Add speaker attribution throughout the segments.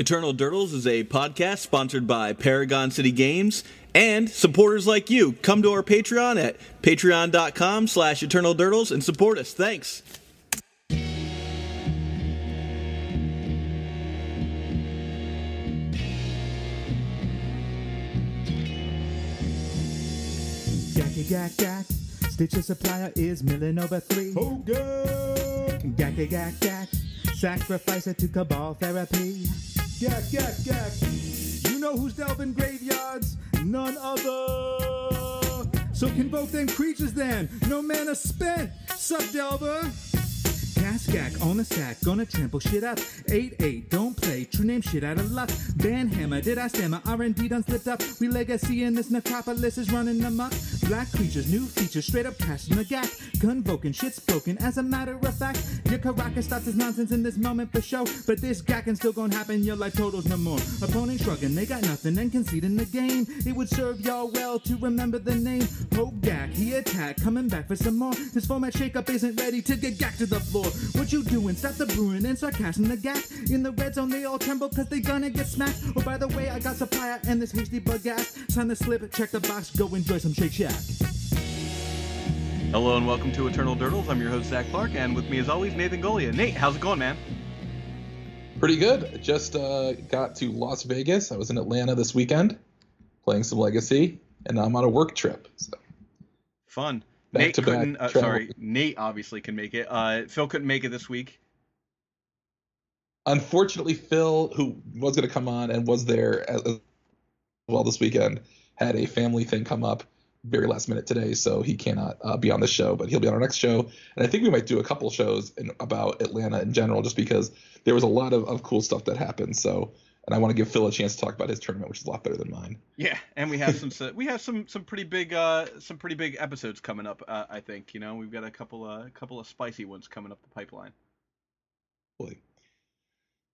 Speaker 1: Eternal Durdles is a podcast sponsored by Paragon City Games and supporters like you. Come to our Patreon at patreon.com slash Eternal Durdles and support us. Thanks.
Speaker 2: Gacky gack gack. Stitcher supplier is milling over three.
Speaker 3: Oh, Hogan!
Speaker 2: Gacky gack gack. Sacrificer to cabal therapy.
Speaker 3: Gack, gack, gack. You know who's delving graveyards? None other. So convoke them creatures then. No mana spent. Sup, Delver?
Speaker 2: Gask on the sack, gonna trample shit up. 8-8, don't play, true name shit out of luck. Banhammer, did I stammer? R&D done slipped up. We legacy in this necropolis is running amok. Black creatures, new features, straight up casting the gap. Convoking, shit's broken, as a matter of fact. Your Karaka starts his nonsense in this moment for show. But this gacking still gonna happen, your life totals no more. Opponent shrugging, they got nothing and conceding the game. It would serve y'all well to remember the name. Hope Gak, he attack, coming back for some more. This format shakeup isn't ready to get Gak to the floor. What you doing? Stop the brewing and start casting the gap. In the red zone, they all tremble cause they gonna get smacked. Oh, by the way, I got supplier and this hasty bug gas. Sign the slip, check the box, go enjoy some Shake Shack.
Speaker 1: Hello and welcome to Eternal Durdles. I'm your host, Zach Clark, and with me as always, Nathan Golia. Nate, how's it going, man?
Speaker 4: Pretty good. Just uh, got to Las Vegas. I was in Atlanta this weekend playing some Legacy, and now I'm on a work trip. So.
Speaker 1: Fun. Back Nate couldn't. Uh, sorry, Nate obviously can make it. Uh, Phil couldn't make it this week.
Speaker 4: Unfortunately, Phil, who was going to come on and was there as well this weekend, had a family thing come up very last minute today, so he cannot uh, be on the show. But he'll be on our next show, and I think we might do a couple shows in, about Atlanta in general, just because there was a lot of, of cool stuff that happened. So and I want to give Phil a chance to talk about his tournament, which is a lot better than mine.
Speaker 1: Yeah, and we have some we have some some pretty big uh some pretty big episodes coming up. Uh, I think you know we've got a couple uh, a couple of spicy ones coming up the pipeline.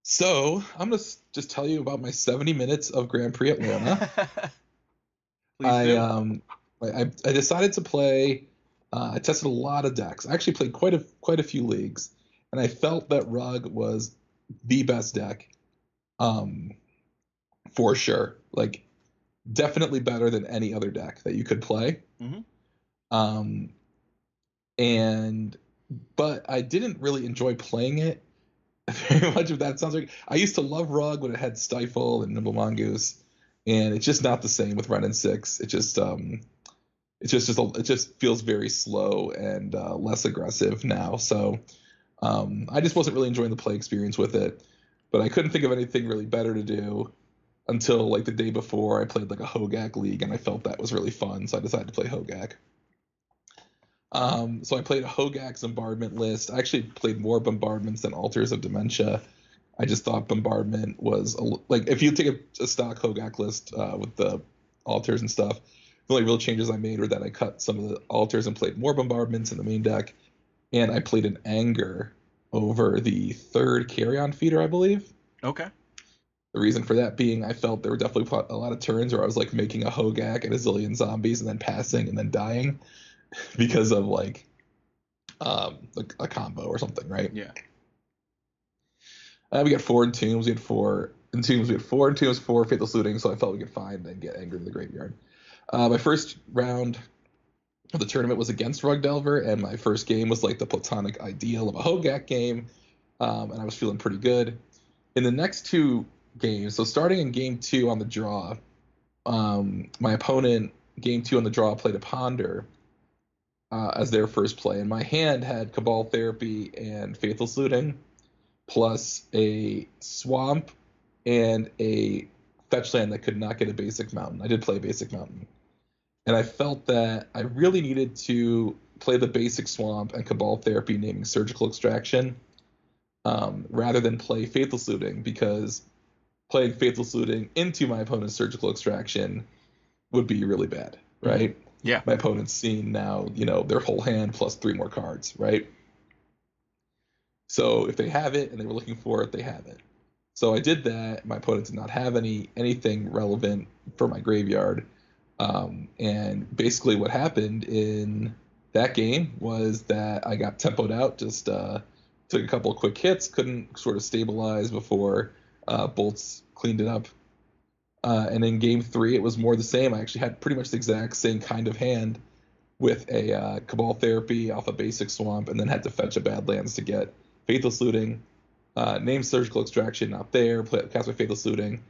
Speaker 4: So I'm gonna just tell you about my 70 minutes of Grand Prix Atlanta. I do. um I, I decided to play. Uh, I tested a lot of decks. I actually played quite a quite a few leagues, and I felt that Rug was the best deck um, for sure. Like, definitely better than any other deck that you could play. Mm-hmm. Um, and but I didn't really enjoy playing it very much. Of that sounds like I used to love Rug when it had Stifle and Nimble Mongoose, and it's just not the same with Wrenn and Six. It just um, it just just it just feels very slow and uh, less aggressive now. So um, I just wasn't really enjoying the play experience with it but I couldn't think of anything really better to do until like the day before I played like a Hogak league and I felt that was really fun, so I decided to play Hogak. Um, so I played a Hogak bombardment list. I actually played more bombardments than Altars of Dementia. I just thought bombardment was a, like if you take a, a stock Hogak list uh, with the altars and stuff, the only real changes I made were that I cut some of the altars and played more bombardments in the main deck, and I played an anger over the third Carrion Feeder, I believe.
Speaker 1: Okay.
Speaker 4: The reason for that being I felt there were definitely a lot of turns where I was like making a Hogak and a zillion zombies and then passing and then dying because of like um like a combo or something, right?
Speaker 1: Yeah.
Speaker 4: Uh, we got four entombs. We had four entombs. We had four entombs, four faithless looting. So I felt we could find and get angry in the graveyard. Uh, my first round of the tournament was against Rug Delver, and my first game was like the platonic ideal of a Hogak game, um, and I was feeling pretty good. In the next two games, so starting in game two on the draw, um, my opponent game two on the draw played a Ponder uh, as their first play, and my hand had Cabal Therapy and Faithless Looting, plus a Swamp and a fetch land that could not get a basic mountain. I did play basic mountain and I felt that I really needed to play the basic swamp and cabal therapy naming surgical extraction um, rather than play faithless looting because playing faithless looting into my opponent's surgical extraction would be really bad, mm-hmm. right?
Speaker 1: Yeah.
Speaker 4: My opponent's seen now, you know, their whole hand plus three more cards, right? So if they have it and they were looking for it, they have it. So I did that. My opponent did not have any anything relevant for my graveyard. Um, and basically, what happened in that game was that I got tempoed out, just uh, took a couple quick hits, couldn't sort of stabilize before uh, bolts cleaned it up. Uh, and in game three, it was more the same. I actually had pretty much the exact same kind of hand with a uh, Cabal Therapy off a basic swamp, and then had to fetch a Badlands to get Faithless Looting, uh, name Surgical Extraction not there, play, cast my Faithless Looting.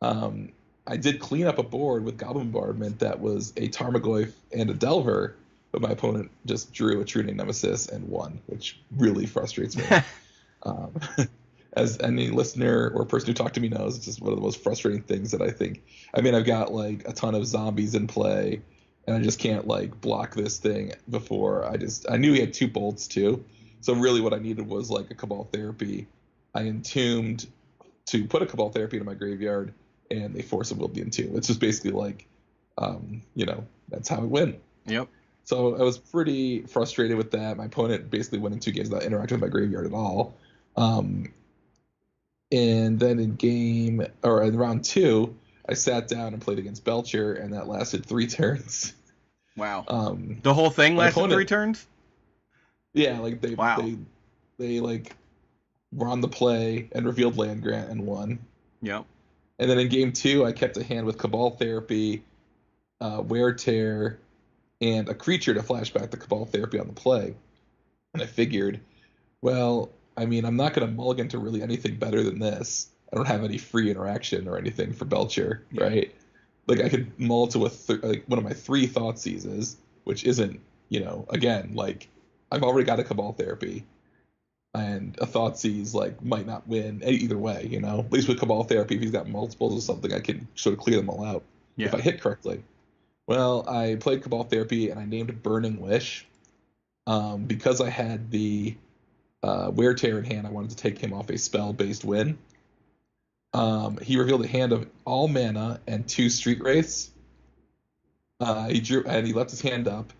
Speaker 4: Um, I did clean up a board with Goblin Bombardment that was a Tarmogoyf and a Delver, but my opponent just drew a True Name Nemesis and won, which really frustrates me. um, as any listener or person who talked to me knows, it's just one of the most frustrating things that I think. I mean, I've got like a ton of zombies in play, and I just can't like block this thing before I just. I knew he had two bolts too, so really what I needed was like a Cabal Therapy. I entombed to put a Cabal Therapy into my graveyard, and they force a will be entomb. It's just basically like, um, you know, that's how I win.
Speaker 5: Yep.
Speaker 4: So I was pretty frustrated with that. My opponent basically went in two games without interacting with my graveyard at all. Um, and then in game or in round two, I sat down and played against Belcher, and that lasted three turns.
Speaker 5: Wow.
Speaker 4: Um,
Speaker 5: the whole thing lasted
Speaker 4: opponent,
Speaker 5: three turns.
Speaker 4: Yeah, like they
Speaker 5: wow.
Speaker 4: they they like were on the play and revealed land grant and won.
Speaker 5: Yep.
Speaker 4: And then in game two, I kept a hand with Cabal Therapy, uh, Wear Tear, and a creature to flashback the Cabal Therapy on the play. And I figured, well, I mean, I'm not going to mulligan to really anything better than this. I don't have any free interaction or anything for Belcher, yeah. right? Like I could mull to a th- like one of my three Thoughtseizes, which isn't, you know, again, like I've already got a Cabal Therapy, and a Thoughtseize like might not win either way, you know. At least with Cabal Therapy, if he's got multiples or something, I can sort of clear them all out yeah. if I hit correctly. Well, I played Cabal Therapy and I named Burning Wish um, because I had the uh, Wear Tear in hand. I wanted to take him off a spell based win. Um, he revealed a hand of all mana and two Street Wraiths. Uh, he drew and he left his hand up.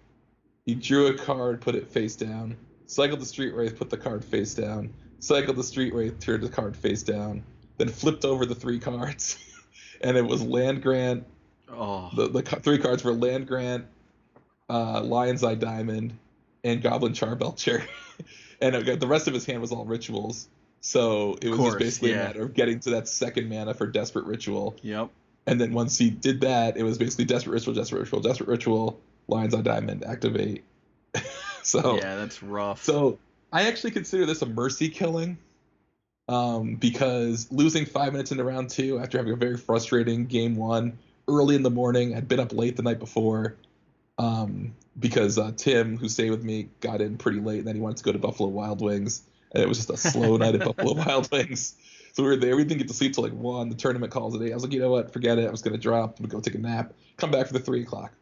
Speaker 4: He drew a card, put it face down. Cycled the Street Wraith, put the card face down. Cycled the Street Wraith, turned the card face down. Then flipped over the three cards, and it was Land Grant.
Speaker 5: Oh.
Speaker 4: The the three cards were Land Grant, uh, Lion's Eye Diamond, and Goblin Charbelcher. and it, the rest of his hand was all rituals. So it was
Speaker 5: course,
Speaker 4: just basically
Speaker 5: yeah.
Speaker 4: a matter of getting to that second mana for Desperate Ritual.
Speaker 5: Yep.
Speaker 4: And then once he did that, it was basically Desperate Ritual, Desperate Ritual, Desperate Ritual, Lion's Eye Diamond, activate. so
Speaker 5: yeah, that's rough.
Speaker 4: So I actually consider this a mercy killing, um, because losing five minutes into round two after having a very frustrating game one early in the morning, I'd been up late the night before, um, because uh, Tim, who stayed with me, got in pretty late, and then he wanted to go to Buffalo Wild Wings, and it was just a slow night at Buffalo Wild Wings. So we were there. We didn't get to sleep till like one. The tournament calls at eight. I was like, you know what? Forget it. I was gonna drop. I'm gonna go take a nap. Come back for the three o'clock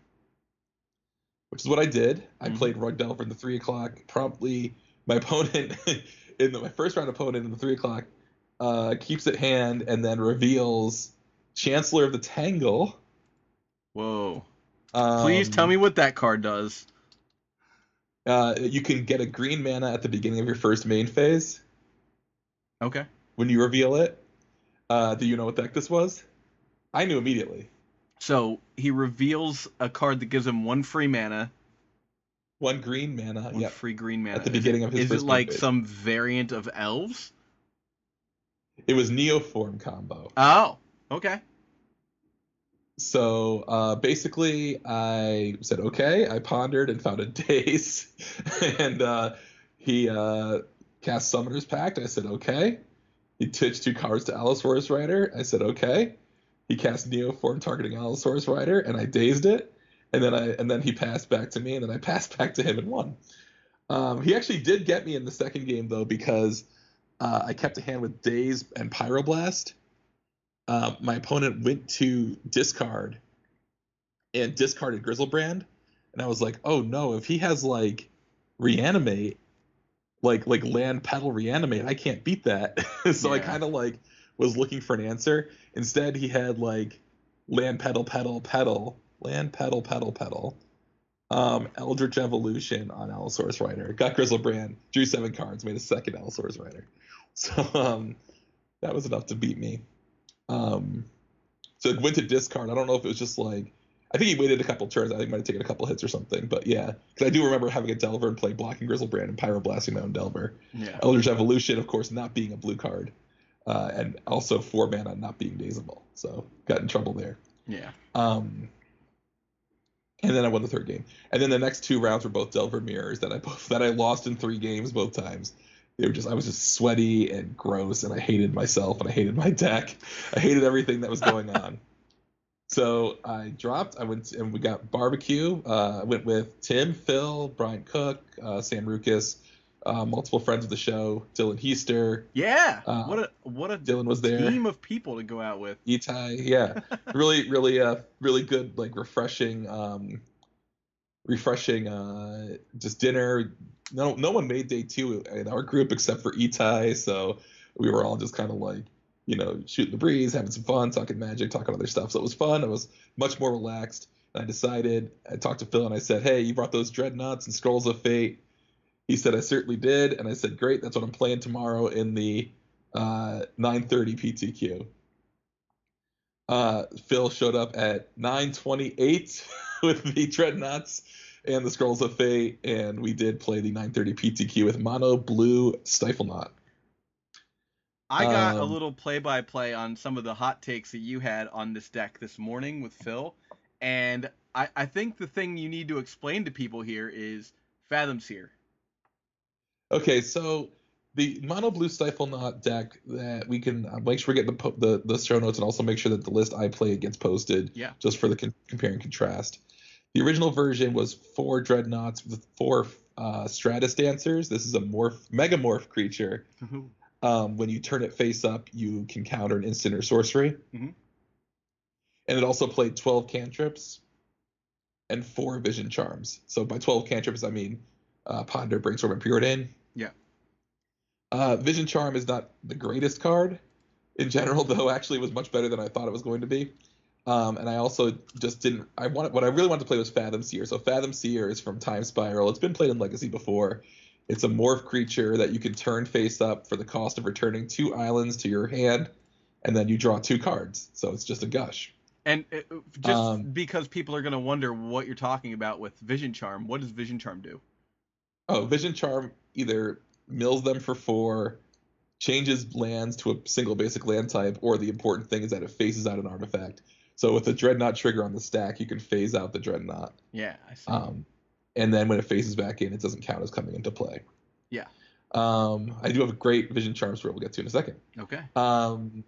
Speaker 4: which is what I did. I mm-hmm. played Rug Delver in the three o'clock. Promptly, my opponent in the, my first round opponent in the three o'clock uh, keeps it hand and then reveals Chancellor of the Tangle.
Speaker 5: Whoa!
Speaker 4: Um,
Speaker 5: Please tell me what that card does.
Speaker 4: Uh, you can get a green mana at the beginning of your first main phase.
Speaker 5: Okay.
Speaker 4: When you reveal it, uh, do you know what deck this was? I knew immediately.
Speaker 5: So he reveals a card that gives him one free mana.
Speaker 4: One green mana.
Speaker 5: One
Speaker 4: yep.
Speaker 5: free green mana.
Speaker 4: At the beginning of his
Speaker 5: Is it like
Speaker 4: phase.
Speaker 5: some variant of elves?
Speaker 4: It was Neoform combo.
Speaker 5: Oh, okay.
Speaker 4: So uh, basically, I said okay. I pondered and found a daze, and uh, he uh, cast Summoner's Pact. I said okay. He pitched two cards to Allosaurus Rider. I said okay. He cast Neoform targeting Allosaurus Rider, and I dazed it. And then I and then he passed back to me, and then I passed back to him and won. Um, he actually did get me in the second game though because uh, I kept a hand with Daze and Pyroblast. Uh, my opponent went to discard and discarded Griselbrand, and I was like, oh no, if he has like reanimate, like like land pedal reanimate, I can't beat that. so I kind of like was looking for an answer. Instead, he had like land pedal pedal pedal land pedal pedal pedal. Um, Eldritch Evolution on Allosaurus Rider. Got Griselbrand, drew seven cards, made a second Allosaurus Rider. So um, that was enough to beat me. Um, so it went to discard. I don't know if it was just like I think he waited a couple turns. I think he might have taken a couple hits or something. But yeah, because I do remember having a Delver and play blocking Griselbrand and Pyroblasting my own Delver.
Speaker 5: Yeah.
Speaker 4: Eldritch Evolution, of course, not being a blue card. Uh, and also four mana not being dazeable. So got in trouble there.
Speaker 5: Yeah.
Speaker 4: Um, and then I won the third game. And then the next two rounds were both Delver mirrors that I both that I lost in three games both times. They were just I was just sweaty and gross, and I hated myself and I hated my deck. I hated everything that was going on. So I dropped. I went and we got barbecue. Uh, I went with Tim, Phil, Brian Cook, uh, Sam Rukas, uh, multiple friends of the show, Dylan Heister.
Speaker 5: Yeah.
Speaker 4: Uh,
Speaker 5: what a what a
Speaker 4: Dylan was there.
Speaker 5: team of people to go out with.
Speaker 4: Itai, yeah, really, really, uh, really good, like refreshing, um, refreshing, uh, just dinner. No, no one made day two in our group except for Itai, so we were all just kind of like, you know, shooting the breeze, having some fun, talking magic, talking other stuff. So it was fun. It was much more relaxed. And I decided, I talked to Phil and I said, hey, you brought those dreadnoughts and scrolls of fate. He said, I certainly did. And I said, great, that's what I'm playing tomorrow in the uh, 9:30 PTQ. Uh, Phil showed up at 9:28 with the dreadnoughts and the scrolls of fate, and we did play the 9:30 PTQ with mono blue Stiflenought.
Speaker 5: I got a
Speaker 4: Um,
Speaker 5: little play-by-play on some of the hot takes that you had on this deck this morning with Phil, and I, I think the thing you need to explain to people here is Fathom Seer.
Speaker 4: Okay, so the mono blue Stiflenought deck that we can uh, make sure we get the, po- the the show notes and also make sure that the list I play gets posted.
Speaker 5: Yeah.
Speaker 4: Just for the con- compare and contrast. The original version was four dreadnoughts with four uh, stratus dancers. This is a morph megamorph creature. Um, when you turn it face up, you can counter an instant or sorcery.
Speaker 5: Mhm.
Speaker 4: And it also played 12 cantrips and four vision charms. So by 12 cantrips, I mean uh, Ponder, Brainstorm, and Preordain.
Speaker 5: Yeah.
Speaker 4: Uh, vision Charm is not the greatest card in general, though. Actually, it was much better than I thought it was going to be. Um, and I also just didn't. I wanted what I really wanted to play was Fathom Seer. So Fathom Seer is from Time Spiral. It's been played in Legacy before. It's a morph creature that you can turn face up for the cost of returning two islands to your hand, and then you draw two cards. So it's just a gush.
Speaker 5: And uh, just
Speaker 4: Um,
Speaker 5: because people are going to wonder what you're talking about with Vision Charm, what does Vision Charm do?
Speaker 4: Oh, Vision Charm either mills them for four, changes lands to a single basic land type, or the important thing is that it phases out an artifact. So with the Dreadnought trigger on the stack, you can phase out the Dreadnought.
Speaker 5: Yeah, I see.
Speaker 4: Um, and then when it phases back in, it doesn't count as coming into play.
Speaker 5: Yeah.
Speaker 4: Um, I do have a great Vision Charm story we'll get to in a second.
Speaker 5: okay.
Speaker 4: Um,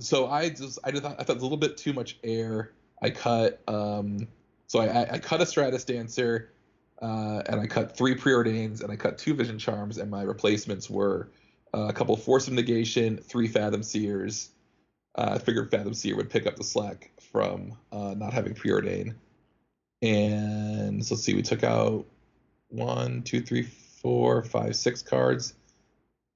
Speaker 4: so I just I just thought, I thought it was a little bit too much air. I cut um, so I, I cut a Stratus Dancer, uh, and I cut three Preordains, and I cut two Vision Charms, and my replacements were uh, a couple Force of Negation, three Fathom Seers. Uh, I figured Fathom Seer would pick up the slack from uh, not having Preordain. And so let's see, we took out one, two, three, four, five, six cards.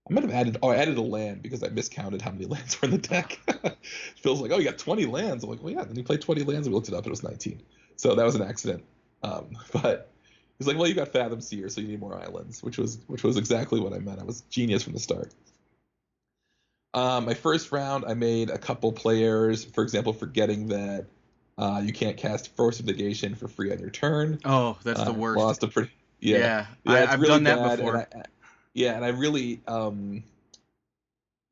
Speaker 4: I might have added. Oh, I added a land because I miscounted how many lands were in the deck. Phil's like, "Oh, you got 20 lands." I'm like, "Well, yeah." Then you played 20 lands. And we looked it up. It was 19. So that was an accident. Um, but he's like, "Well, you got Fathom Seer, so you need more islands," which was which was exactly what I meant. I was genius from the start. Um, my first round, I made a couple players. For example, forgetting that uh, you can't cast Force of Negation for free on your turn.
Speaker 5: Oh, that's the
Speaker 4: Uh,
Speaker 5: worst.
Speaker 4: Lost a pretty.
Speaker 5: yeah,
Speaker 4: Yeah,
Speaker 5: I, I've
Speaker 4: really
Speaker 5: done that
Speaker 4: bad,
Speaker 5: before.
Speaker 4: and I- yeah, and I really, um,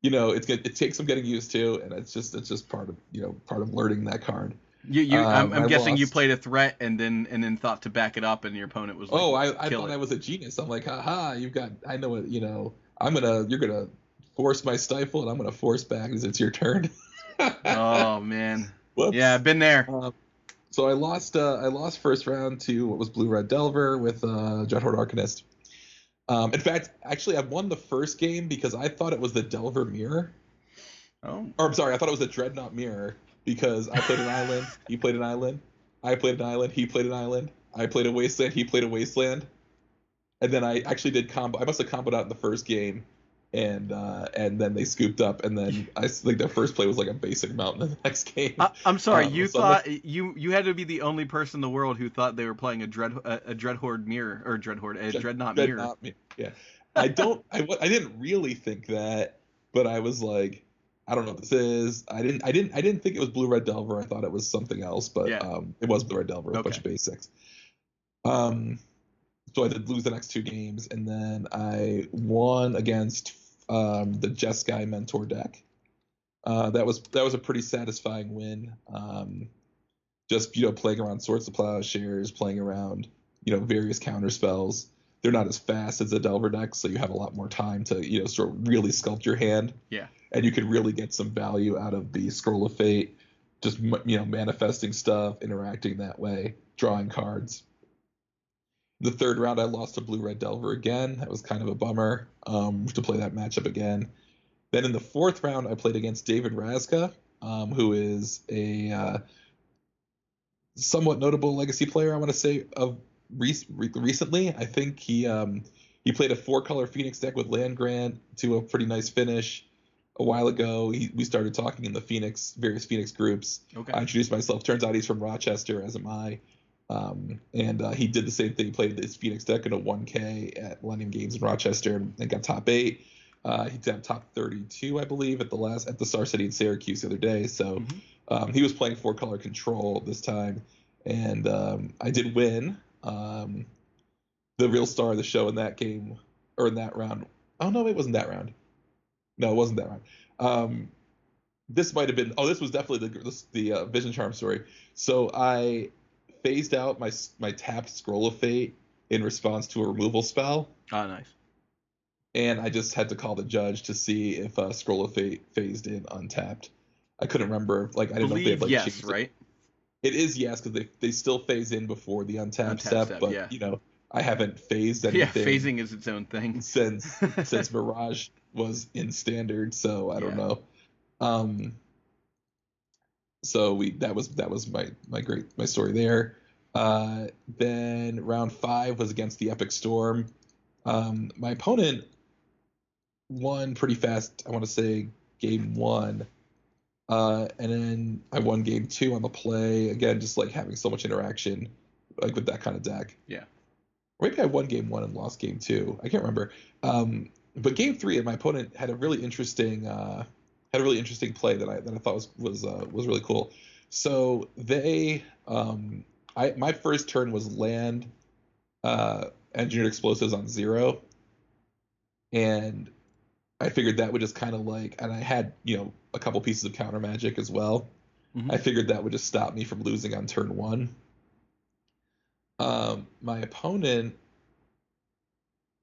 Speaker 4: you know, it's good. It takes some getting used to, and it's just it's just part of you know part of learning that card.
Speaker 5: You, you, I'm,
Speaker 4: um,
Speaker 5: I'm
Speaker 4: I
Speaker 5: guessing you played a threat and then and then thought to back it up, and your opponent was like,
Speaker 4: oh, I, I thought
Speaker 5: it.
Speaker 4: I was a genius. I'm like, haha, you've got. I know it. You know, I'm gonna. You're gonna force my stifle, and I'm gonna force back as it's your turn.
Speaker 5: oh man,
Speaker 4: Whoops.
Speaker 5: yeah, I've been there.
Speaker 4: Um, so I lost. Uh, I lost first round to what was Blue Red Delver with uh, Dreadhorde Arcanist. Um, in fact, actually, I won the first game because I thought it was the Delver Mirror.
Speaker 5: Oh,
Speaker 4: Or I'm sorry, I thought it was the Dreadnought Mirror because I played an island, he played an island, I played an island, he played an island, I played a wasteland, he played a wasteland, and then I actually did combo. I must have comboed out in the first game, and uh, and then they scooped up, and then I think the first play was like a basic mountain in the next game.
Speaker 5: I, I'm sorry.
Speaker 4: Um,
Speaker 5: you
Speaker 4: so
Speaker 5: thought you you had to be the only person in the world who thought they were playing a dread a, a dreadhorde mirror or dreadhorde a dreadnought mirror.
Speaker 4: Dreadnought Mirror. Yeah, I don't. I I didn't really think that, but I was like, I don't know what this is. I didn't. I didn't. I didn't think it was Blue Red Delver. I thought it was something else, but
Speaker 5: Yeah.
Speaker 4: um, it was Blue Red Delver. with A bunch of basics. Um, so I did lose the next two games, and then I won against um, the Jeskai Mentor deck. Uh, that was that was a pretty satisfying win. Um, just you know playing around Swords to Plowshares, playing around you know various counter spells. They're not as fast as the Delver deck, so you have a lot more time to you know sort of really sculpt your hand.
Speaker 5: Yeah.
Speaker 4: And you could really get some value out of the Scroll of Fate, just you know manifesting stuff, interacting that way, drawing cards. The third round, I lost to Blue Red Delver again. That was kind of a bummer um, to play that matchup again. Then in the fourth round, I played against David Razka, um, who is a uh, somewhat notable legacy player. I want to say of re- recently. I think he um, he played a four color Phoenix deck with land grant to a pretty nice finish a while ago. He, we started talking in the Phoenix various Phoenix groups.
Speaker 5: Okay.
Speaker 4: I introduced myself. Turns out he's from Rochester, as am I. Um, and uh, he did the same thing. He played this Phoenix deck in a 1K at Millennium Games in Rochester and, got top eight. Uh, he got top 32, I believe, at the last at the Star City in Syracuse the other day. So mm-hmm. um, he was playing four color control this time, and um, I did win. Um, the real star of the show in that game or in that round. Oh no, it wasn't that round. No, it wasn't that round. Um, this might have been. Oh, this was definitely the the uh, Vision Charm story. So I phased out my my tapped Scroll of Fate in response to a removal spell.
Speaker 5: Oh, nice.
Speaker 4: And I just had to call the judge to see if uh, Scroll of Fate phased in untapped. I couldn't remember. Like I didn't
Speaker 5: Believe
Speaker 4: know if they
Speaker 5: had like yes, right?
Speaker 4: It. is yes because they they still phase in before the untapped, untapped step, step, but
Speaker 5: yeah.
Speaker 4: you know I haven't phased anything.
Speaker 5: Yeah, phasing is its own thing
Speaker 4: since since Mirage was in standard, so I don't yeah. know. Um, so we that was that was my my great my story there. Uh, then round five was against the Epic Storm. Um, my opponent won pretty fast. I want to say game one, uh, and then I won game two on the play. Again, just like having so much interaction, like with that kind of deck.
Speaker 5: Yeah.
Speaker 4: Or maybe I won game one and lost game two. I can't remember. Um, but game three, my opponent had a really interesting uh, had a really interesting play that I that I thought was was uh, was really cool. So they, um, I my first turn was land uh, engineered explosives on zero, and I figured that would just kind of like, and I had you know a couple pieces of counter magic as well. Mm-hmm. I figured that would just stop me from losing on turn one. Um, my opponent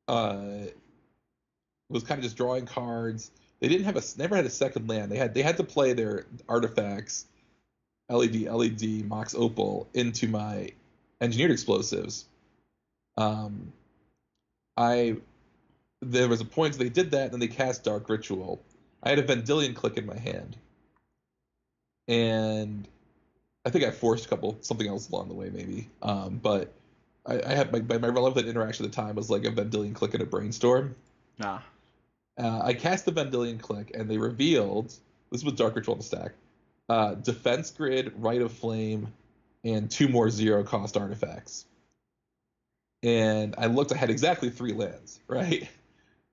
Speaker 4: uh, was kind of just drawing cards they didn't have a never had a second land. They had they had to play their artifacts, LED, LED, Mox Opal into my engineered explosives. Um, I there was a point they did that, and they cast Dark Ritual. I had a Vendilion Clique in my hand, and I think I forced a couple something else along the way, maybe. Um, but I, I had my, my relevant interaction at the time was like a Vendilion Clique and a Brainstorm.
Speaker 5: Ah
Speaker 4: uh, I cast the Vendilion Clique, and they revealed this was Dark Ritual the stack, uh, Defense Grid, Rite of Flame, and two more zero cost artifacts. And I looked, I had exactly three lands, right?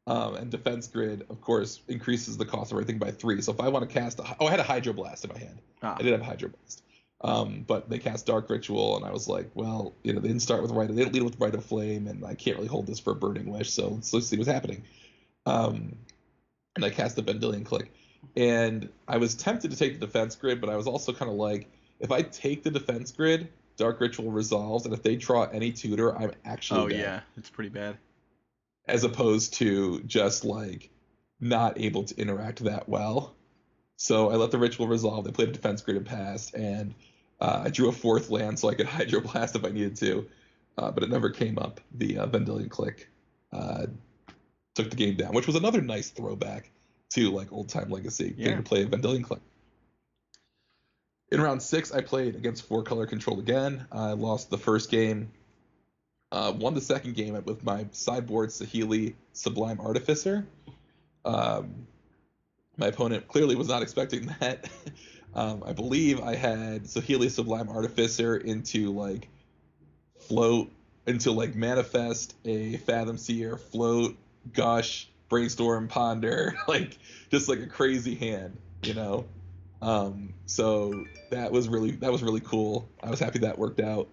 Speaker 4: Um, and Defense Grid, of course, increases the cost of everything by three. So if I want to cast, a, oh, I had a Hydroblast in my hand. Ah. I did have a Hydroblast. Um, but they cast Dark Ritual, and I was like, well, you know, they didn't start with Rite, they didn't lead with Rite of Flame, and I can't really hold this for a Burning Wish, so let's, let's see what's happening. Um, and I cast the Vendilion Clique, And I was tempted to take the defense grid, but I was also kind of like, if I take the defense grid, Dark Ritual resolves, and if they draw any tutor, I'm actually.
Speaker 5: Oh
Speaker 4: dead.
Speaker 5: yeah, it's pretty bad.
Speaker 4: As opposed to just like not able to interact that well. So I let the ritual resolve. They played a defense grid and passed, and uh, I drew a fourth land so I could hydroblast if I needed to, uh, but it never came up. The uh, Vendilion Clique uh, took the game down, which was another nice throwback to like old time legacy, yeah. getting to play a Vendilion Clique. In round six, I played against four color control again. I lost the first game, uh, won the second game with my sideboard Saheeli Sublime Artificer. Um, my opponent clearly was not expecting that. um, I believe I had Saheeli Sublime Artificer into like float, into like manifest a Fathom Seer, float, gush, brainstorm, ponder, like just like a crazy hand, you know. Um, so that was really that was really cool. I was happy that worked out.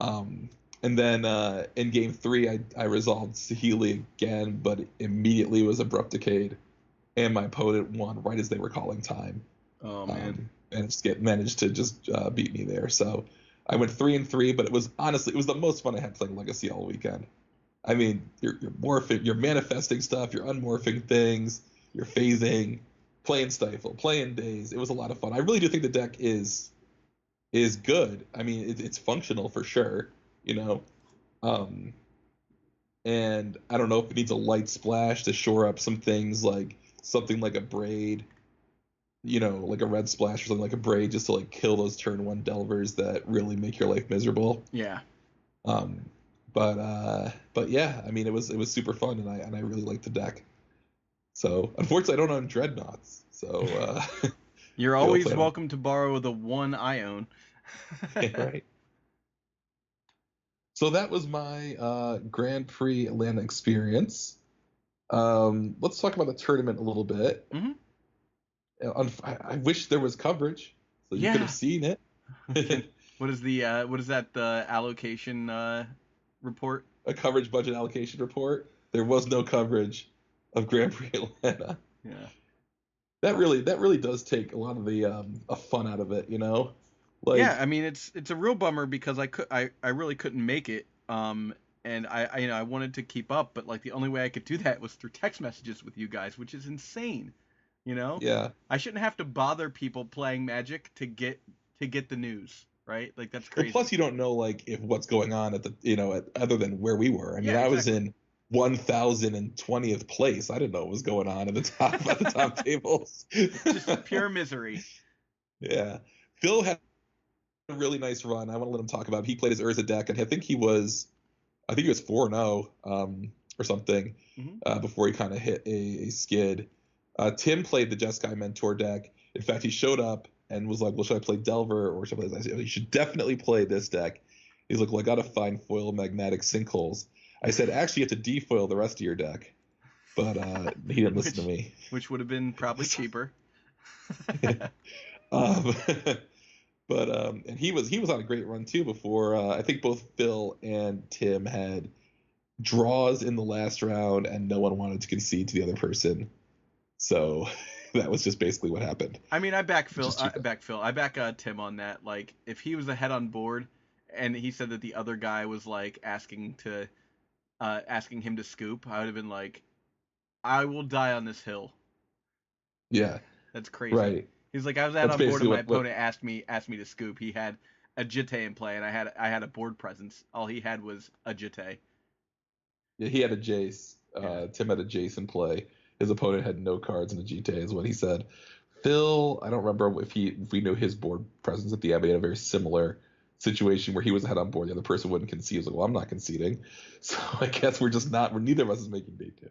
Speaker 4: Um, and then uh, in game three, I, I resolved Saheeli again, but immediately was abrupt decayed, and my opponent won right as they were calling time.
Speaker 5: Oh man! Um,
Speaker 4: and get managed to just uh, beat me there. So I went three and three, but it was honestly it was the most fun I had playing Legacy all weekend. I mean, you're, you're morphing, you're manifesting stuff, you're unmorphing things, you're phasing, playing Stifle, playing Daze. It was a lot of fun. I really do think the deck is is good. I mean, it, it's functional for sure you know. Um, and I don't know if it needs a light splash to shore up some things like something like Abrade, you know, like a red splash or something like Abrade just to like kill those turn one delvers that really make your life miserable.
Speaker 5: Yeah.
Speaker 4: Um, but uh, but yeah, I mean it was it was super fun and I and I really liked the deck. So unfortunately I don't own dreadnoughts. So uh,
Speaker 5: you're always welcome to borrow the one I own.
Speaker 4: right. So that was my uh, Grand Prix Atlanta experience. Um, let's talk about the tournament a little bit.
Speaker 5: Mm-hmm.
Speaker 4: I, I, wish there was coverage so you yeah. could have seen it.
Speaker 5: what is the uh, what is that the allocation uh, report?
Speaker 4: A coverage budget allocation report. There was no coverage of Grand Prix Atlanta.
Speaker 5: Yeah.
Speaker 4: That really that really does take a lot of the um, fun out of it, you know.
Speaker 5: Like, yeah, I mean it's it's a real bummer because I could I, I really couldn't make it. Um, and I, I you know I wanted to keep up, but like the only way I could do that was through text messages with you guys, which is insane. You know?
Speaker 4: Yeah.
Speaker 5: I shouldn't have to bother people playing Magic to get to get the news, right? Like that's crazy.
Speaker 4: Well, plus you don't know like if what's going on at the you know at, other than where we were. I mean, yeah, I was in 1020th place. I didn't know what was going on at the top at the top tables.
Speaker 5: Just pure misery.
Speaker 4: Yeah. Phil had a really nice run. I want to let him talk about. It. He played his Urza deck, and I think he was, I think he was four zero oh, um, or something mm-hmm. uh, before he kind of hit a, a skid. Uh, Tim played the Jeskai Mentor deck. In fact, he showed up and was like, "Well, should I play Delver or should I play?" I said, "You should definitely play this deck." He's like, "Well, I got to find foil magnetic sinkholes." I said, "Actually, you have to defoil the rest of your deck," but uh, he didn't listen
Speaker 5: which,
Speaker 4: to me.
Speaker 5: Which would have been probably cheaper.
Speaker 4: um, but um, and he was he was on a great run too before uh, I think both Phil and Tim had draws in the last round and no one wanted to concede to the other person. So that was just basically what happened.
Speaker 5: I mean, I back Phil. I back Phil. I back uh, Tim on that. Like, if he was ahead on board, and he said that the other guy was like asking to, uh, asking him to scoop, I would have been like, I will die on this hill.
Speaker 4: Yeah.
Speaker 5: That's crazy.
Speaker 4: Right.
Speaker 5: He's like, I was out on board and my what, opponent what... asked me asked me to scoop. He had a Jitte in play, and I had I had a board presence. All he had was a Jitte.
Speaker 4: Yeah, he had a Jace. Uh, yeah. Tim had a Jace in play. His opponent had no cards and a Jitte, is what he said. Phil, I don't remember if he if we knew his board presence at the end. He had a very similar situation where he was ahead on board. The other person wouldn't concede. He was like, well, I'm not conceding. So I guess we're just not. We're neither of us is making day two,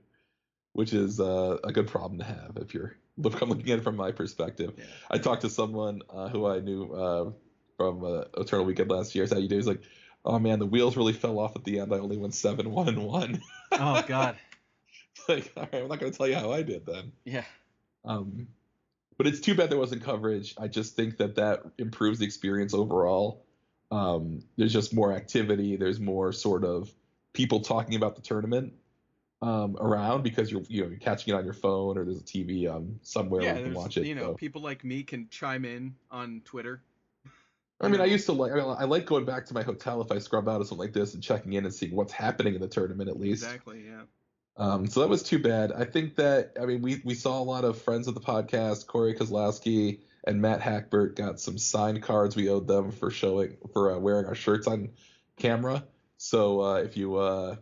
Speaker 4: which is uh, a good problem to have if you're look, I'm looking at it from my perspective. Yeah. I talked to someone uh, who I knew uh, from uh, Eternal Weekend last year. How you do? He's like, "Oh man, the wheels really fell off at the end. I only went seven one and one."
Speaker 5: oh God.
Speaker 4: like, all right, I'm not gonna tell you how I did then.
Speaker 5: Yeah.
Speaker 4: Um, but it's too bad there wasn't coverage. I just think that that improves the experience overall. Um, there's just more activity. There's more sort of people talking about the tournament um, around because you're you know you're catching it on your phone or there's a TV um, somewhere
Speaker 5: yeah,
Speaker 4: where you can watch it.
Speaker 5: You know, so. people like me can chime in on Twitter.
Speaker 4: I mean, I used to like I, mean, I, like going back to my hotel if I scrub out of something like this and checking in and seeing what's happening in the tournament at least.
Speaker 5: Exactly. Yeah.
Speaker 4: Um, so that was too bad. I think that I mean we we saw a lot of friends of the podcast, Corey Kozlowski and Matt Hackbert got some signed cards we owed them for showing for uh, wearing our shirts on camera. So uh, if you uh,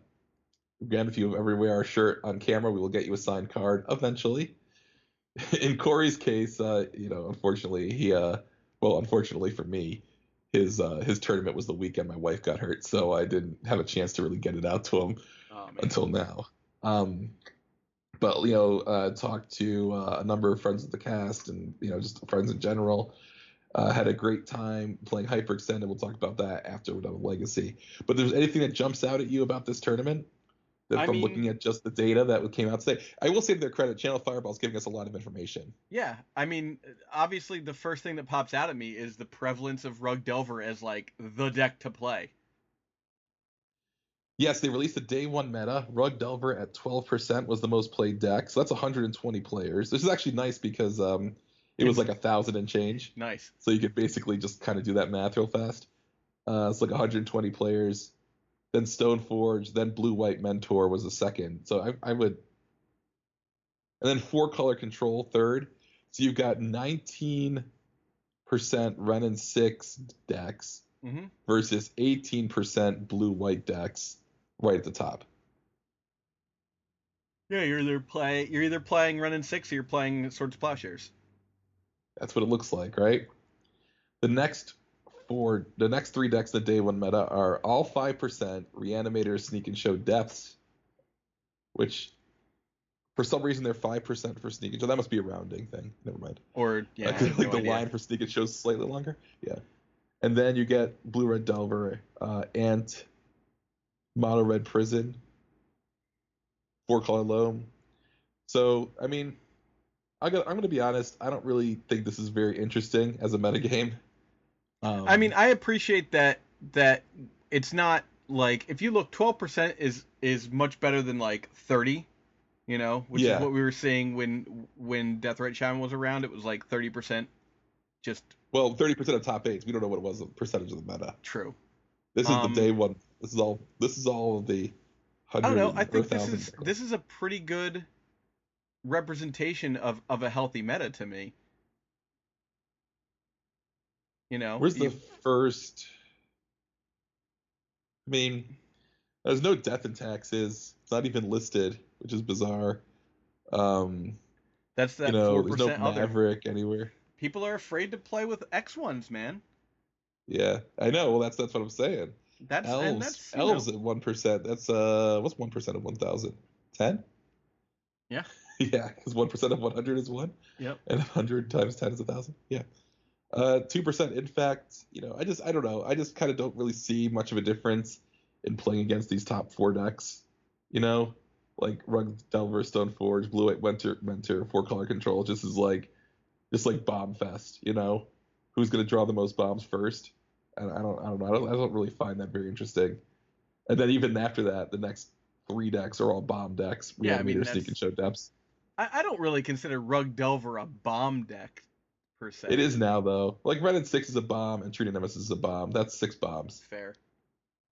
Speaker 4: Again, if you ever wear our shirt on camera, we will get you a signed card eventually. In Corey's case, uh, you know, unfortunately, he, uh, well, unfortunately for me, his uh, his tournament was the weekend my wife got hurt, so I didn't have a chance to really get it out to him oh, until now. Um, but you know, uh, talked to uh, a number of friends of the cast and you know just friends in general. Uh, had a great time playing Hyper Hyperextended. We'll talk about that after we're done with Legacy. But there's anything that jumps out at you about this tournament? From I mean, looking at just the data that came out today. I will say to their credit, Channel Fireball is giving us a lot of information.
Speaker 5: Yeah, I mean, obviously the first thing that pops out at me is the prevalence of Rug Delver as like the deck to play.
Speaker 4: Yes, they released the day one meta. Rug Delver at 12% was the most played deck, so that's 120 players. This is actually nice because um, it was like a thousand and change.
Speaker 5: Nice.
Speaker 4: So you could basically just kind of do that math real fast. Uh, it's like 120 players. Then Stoneforge, then Blue White Mentor was the second. So I, I would. And then four color control third. So you've got 19% Wrenn and 6 decks
Speaker 5: Mm-hmm.
Speaker 4: versus 18% blue white decks right at the top.
Speaker 5: Yeah, you're either play you're either playing Wrenn and Six or you're playing Swords Plowshares.
Speaker 4: That's what it looks like, right? The next four, the next three decks the day one meta are all five percent Reanimator, Sneak and Show depths, which for some reason they're five percent for Sneak and Show. That must be a rounding thing. Never mind.
Speaker 5: Or yeah, have
Speaker 4: like
Speaker 5: no
Speaker 4: the
Speaker 5: idea.
Speaker 4: line for Sneak and Show is slightly longer. Yeah, and then you get Blue Red Delver, uh, Ant, Mono Red Prison, Four Color Loam. So I mean, I I'm going to be honest. I don't really think this is very interesting as a metagame. Um,
Speaker 5: I mean, I appreciate that that it's not like if you look 12% is is much better than like 30, you know, which
Speaker 4: Yeah.
Speaker 5: is what we were seeing when when Deathrite Shaman was around. It was like 30% just
Speaker 4: well, 30% of top eights. We don't know what it was, the percentage of the meta.
Speaker 5: true.
Speaker 4: This is
Speaker 5: Um,
Speaker 4: the day one. This is all. This is all of the.
Speaker 5: I don't know. I think this is this is a pretty good representation of of a healthy meta to me. You know,
Speaker 4: Where's the first? I mean, there's no death and taxes. It's not even listed, which is bizarre. Um,
Speaker 5: that's that
Speaker 4: you know,
Speaker 5: four
Speaker 4: there's no
Speaker 5: other.
Speaker 4: Maverick anywhere.
Speaker 5: People are afraid to play with X ones, man.
Speaker 4: Yeah, I know. Well, that's that's what I'm saying.
Speaker 5: That's and
Speaker 4: Elves,
Speaker 5: that's know,
Speaker 4: elves at one percent. That's uh, what's one percent of one thousand? Ten.
Speaker 5: Yeah.
Speaker 4: yeah, because one percent of one hundred is one.
Speaker 5: Yep.
Speaker 4: And hundred times ten is a thousand. Yeah. Uh, two percent. In fact, you know, I just I don't know. I just kind of don't really see much of a difference in playing against these top four decks. You know, like Rug Delver, Stoneforge, Blue White Mentor, Mentor, Four Color Control. Just is like, just like bomb fest. You know, who's gonna draw the most bombs first? And I don't I don't know. I don't, I don't really find that very interesting. And then even after that, the next three decks are all bomb decks. We
Speaker 5: Yeah, I mean,
Speaker 4: meter sneak and show depths.
Speaker 5: I, I don't really consider Rug Delver a bomb deck
Speaker 4: It is now though. Like Wrenn and Six is a bomb, and True Nemesis is a bomb. That's six bombs.
Speaker 5: fair.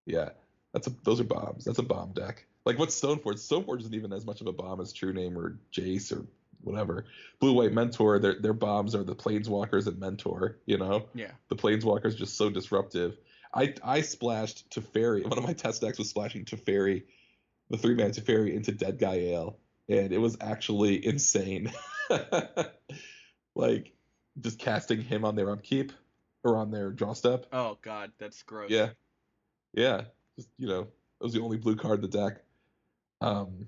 Speaker 4: Yeah, that's a those are bombs. That's a bomb deck. Like what's Stoneforge? Stoneforge isn't even as much of a bomb as True Name or Jace or whatever. Blue White Mentor, their their bombs are the Planeswalkers and Mentor. You know,
Speaker 5: Yeah.
Speaker 4: the Planeswalkers just so disruptive. I I splashed to Teferi. One of my test decks was splashing to Teferi, the three man Teferi into Dead Guy Ale, and it was actually insane. like just casting him on their upkeep or on their draw step.
Speaker 5: Oh god, that's gross.
Speaker 4: Yeah, yeah. Just you know, it was the only blue card in the deck. Um,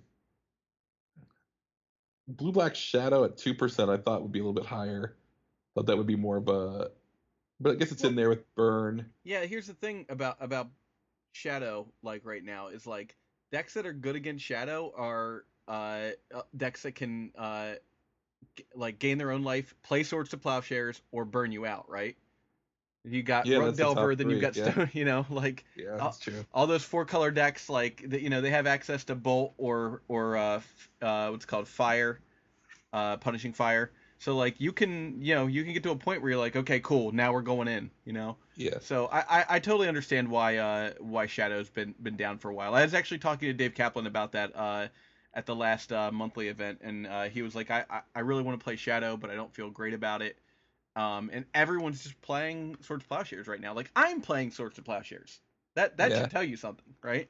Speaker 4: blue black shadow at two percent. I thought would be a little bit higher. Thought that would be more of a, but I guess it's in there with burn.
Speaker 5: Yeah, here's the thing about about Shadow like right now is like decks that are good against Shadow are uh uh, decks that can uh like gain their own life, play swords to plowshares, or burn you out, right? You got
Speaker 4: Yeah, the
Speaker 5: Delver, then you've got
Speaker 4: yeah.
Speaker 5: Stone, you know, like
Speaker 4: Yeah, that's true.
Speaker 5: all those four color decks like that you know they have access to bolt or or uh, uh what's called fire uh punishing fire so like you can you know you can get to a point where you're like okay cool now we're going in you know
Speaker 4: Yeah,
Speaker 5: so i i, I totally understand why uh why shadow's been been down for a while i was actually talking to dave kaplan about that uh at the last uh, monthly event and uh, he was like I, I really want to play shadow but i don't feel great about it um and everyone's just playing swords to plowshares right now like i'm playing swords to plowshares that that
Speaker 4: Yeah.
Speaker 5: should tell you something right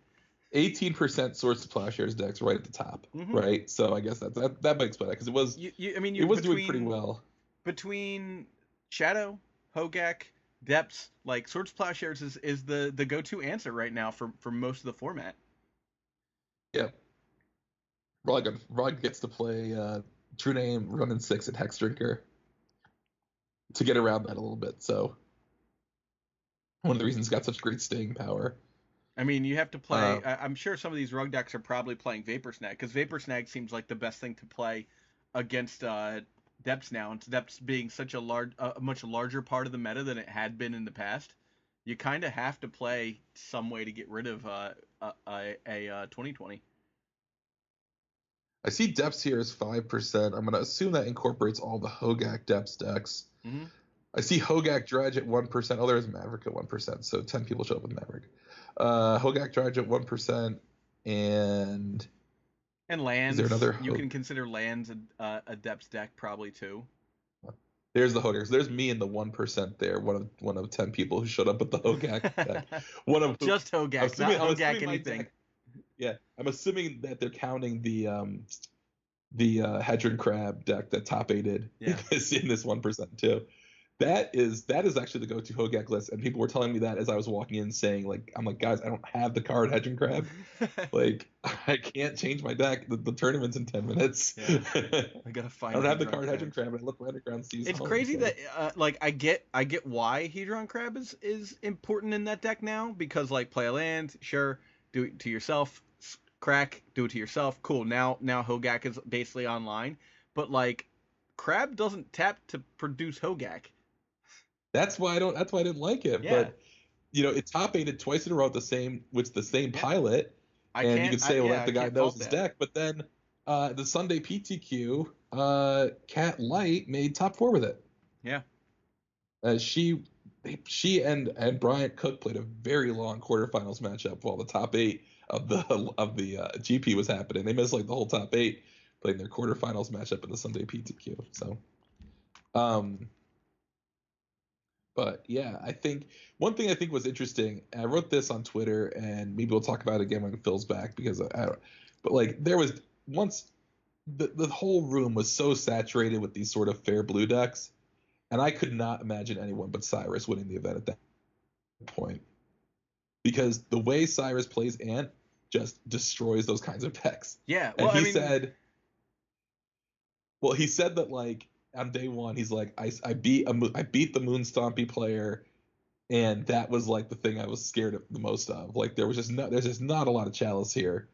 Speaker 4: eighteen percent swords to plowshares decks right at the top,
Speaker 5: Mhm.
Speaker 4: right? So I guess that that, that might explain it because it was
Speaker 5: You, you, I mean,
Speaker 4: it was
Speaker 5: between,
Speaker 4: doing pretty well.
Speaker 5: between Shadow, Hogak, Depths. Like Swords to Plowshares is, is the, the go to answer right now for, for most of the format.
Speaker 4: Yeah. Rug Rug gets to play uh, True Name, Wrenn and Six, and Hexdrinker to get around that a little bit. So one of the reasons it's got such great staying power.
Speaker 5: I mean, you have to play.
Speaker 4: Uh,
Speaker 5: I, I'm sure some of these rug decks are probably playing Vapor Snag because Vapor Snag seems like the best thing to play against uh, Depths now, and Depths being such a large, a much larger part of the meta than it had been in the past. You kind of have to play some way to get rid of uh, a a, a uh, 2020.
Speaker 4: I see depths here is five percent. I'm gonna assume that incorporates all the Hogak depths decks.
Speaker 5: Mm-hmm.
Speaker 4: I see Hogak Dredge at one percent. Oh, there's Maverick at one percent. So ten people show up with Maverick. Uh, Hogak Dredge at one percent, and
Speaker 5: and lands.
Speaker 4: Is there another?
Speaker 5: You can consider lands a, uh, a depths deck probably too.
Speaker 4: There's the Hogak. there's me and the one percent there. One of one of ten people who showed up with the Hogak deck. One of
Speaker 5: just Hogak, not Hogak anything. Deck,
Speaker 4: yeah, I'm assuming that they're counting the um the uh, Hedron Crab deck that top aided yeah. in this one percent too that is that is actually the go-to Hogak list, and people were telling me that as I was walking in, saying like, "I'm like, guys, I don't have the card Hedron Crab, like, I can't change my deck. The, the tournament's in ten minutes.
Speaker 5: Yeah. I gotta find.
Speaker 4: I don't have the card Hedron Crab, and I look my underground season.
Speaker 5: It's home, crazy so. that uh, like I get I get why Hedron Crab is is important in that deck now because like play a land, sure, do it to yourself, crack, do it to yourself, cool. Now now Hogak is basically online, but like Crab doesn't tap to produce Hogak.
Speaker 4: That's why I don't. That's why I didn't like it. Yeah. But you know, it top aided twice in a row at the same with the same yeah. pilot, I and you could say, I, well, yeah, the guy knows his that. deck. But then uh, the Sunday PTQ, uh, Cat Light made top four with it.
Speaker 5: Yeah.
Speaker 4: Uh, she she and and Brian Cook played a very long quarterfinals matchup while the top eight of the of the uh, GP was happening. They missed like the whole top eight playing their quarterfinals matchup at the Sunday PTQ. So, um, but yeah, I think one thing I think was interesting. I wrote this on Twitter, and maybe we'll talk about it again when Phil's back because I, I don't. But like, there was once the the whole room was so saturated with these sort of fair blue decks, and I could not imagine anyone but Cyrus winning the event at that point, because the way Cyrus plays Ant just destroys those kinds of decks.
Speaker 5: Yeah,
Speaker 4: well, and he
Speaker 5: I mean...
Speaker 4: said, well, he said that like on day one, he's like, I, I beat a, I beat the Moon Stompy player, and that was like the thing I was scared of the most of. Like there was just no, there's just not a lot of chalice here.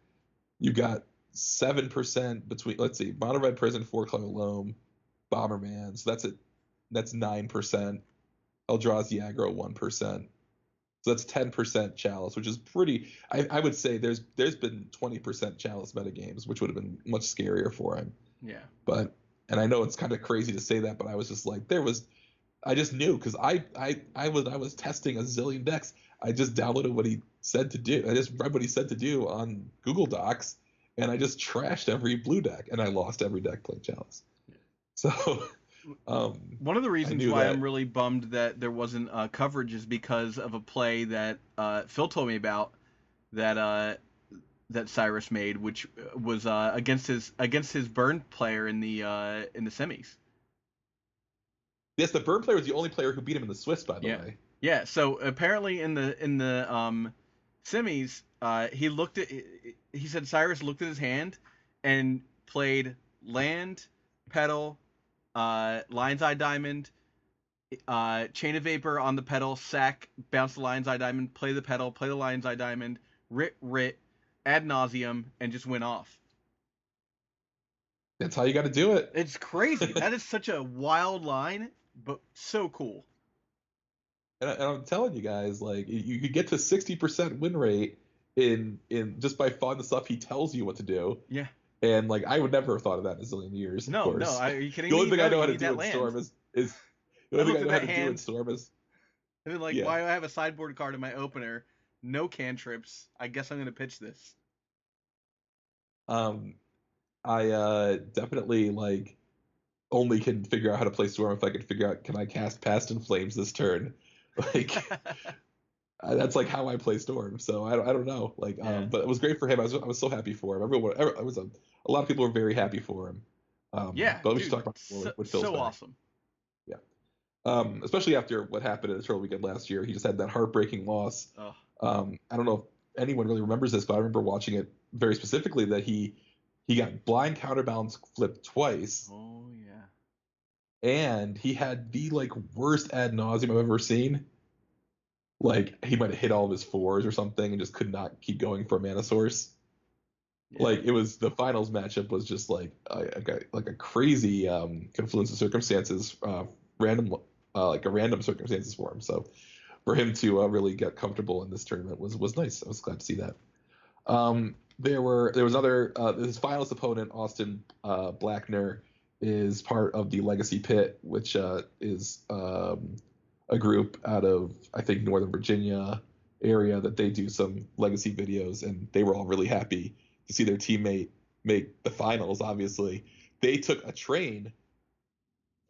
Speaker 4: You got seven percent between, let's see, Mono Red Prison, Four Color Loam, Bomberman. So that's it. That's nine percent. Eldrazi aggro one percent. So that's ten percent chalice, which is pretty. I, I would say there's there's been twenty percent chalice meta games, which would have been much scarier for him.
Speaker 5: Yeah.
Speaker 4: But and I know it's kind of crazy to say that, but I was just like, there was, I just knew because I, I, I was, I was testing a zillion decks. I just downloaded what he said to do. I just read what he said to do on Google Docs, and I just trashed every blue deck, and I lost every deck playing Chalice. Yeah. So, um,
Speaker 5: one of the reasons why that. I'm really bummed that there wasn't uh, coverage is because of a play that uh, Phil told me about that uh, that Cyrus made, which was uh, against his against his burn player in the uh, in the semis.
Speaker 4: Yes, the burn player was the only player who beat him in the Swiss, by the
Speaker 5: yeah.
Speaker 4: way.
Speaker 5: Yeah. So apparently in the in the um, semis, uh, he looked at he said Cyrus looked at his hand and played land, petal, uh, lion's eye diamond, uh, chain of vapor on the petal, sack, bounce the lion's eye diamond, play the petal, play the lion's eye diamond, rit rit, ad nauseam and just went off.
Speaker 4: That's how you got to do it.
Speaker 5: It's crazy. that is such a wild line, but so cool.
Speaker 4: And, I, am telling you guys, like you, could get to 60% win rate in in just by following the stuff he tells you what to do.
Speaker 5: Yeah.
Speaker 4: And like I would never have thought of that in a zillion years.
Speaker 5: No, no. Are you kidding
Speaker 4: the only
Speaker 5: me?
Speaker 4: thing I know how to do in land. Storm is is the only thing I know how to hand, do in Storm is.
Speaker 5: And then like, yeah. why do I have a sideboard card in my opener? no cantrips. I guess I'm gonna pitch this.
Speaker 4: Um, I uh definitely like only can figure out how to play storm if I can figure out can I cast past in flames this turn. Like that's like how I play storm. So I don't I don't know. Like um, yeah. um, but it was great for him. I was I was so happy for him. Everyone, every, I was a, a lot of people were very happy for him. Um,
Speaker 5: yeah,
Speaker 4: but we should talk about
Speaker 5: so, what so awesome.
Speaker 4: Yeah, um, especially after what happened at the Eternal Weekend last year. He just had that heartbreaking loss.
Speaker 5: Oh.
Speaker 4: Um, I don't know if anyone really remembers this, but I remember watching it very specifically that he he got blind counterbalance flipped twice.
Speaker 5: Oh yeah.
Speaker 4: And he had the like worst ad nauseam I've ever seen. Like he might have hit all of his fours or something and just could not keep going for a mana source. Like it was the finals matchup was just like a, a like a crazy um, confluence of circumstances, uh, random uh, like a random circumstances for him. So for him to uh, really get comfortable in this tournament was was nice. I was glad to see that. Um, there were there was other uh, his finals opponent Austin uh, Blackner is part of the Legacy Pit, which uh, is um, a group out of I think Northern Virginia area that they do some Legacy videos, and they were all really happy to see their teammate make the finals. Obviously, they took a train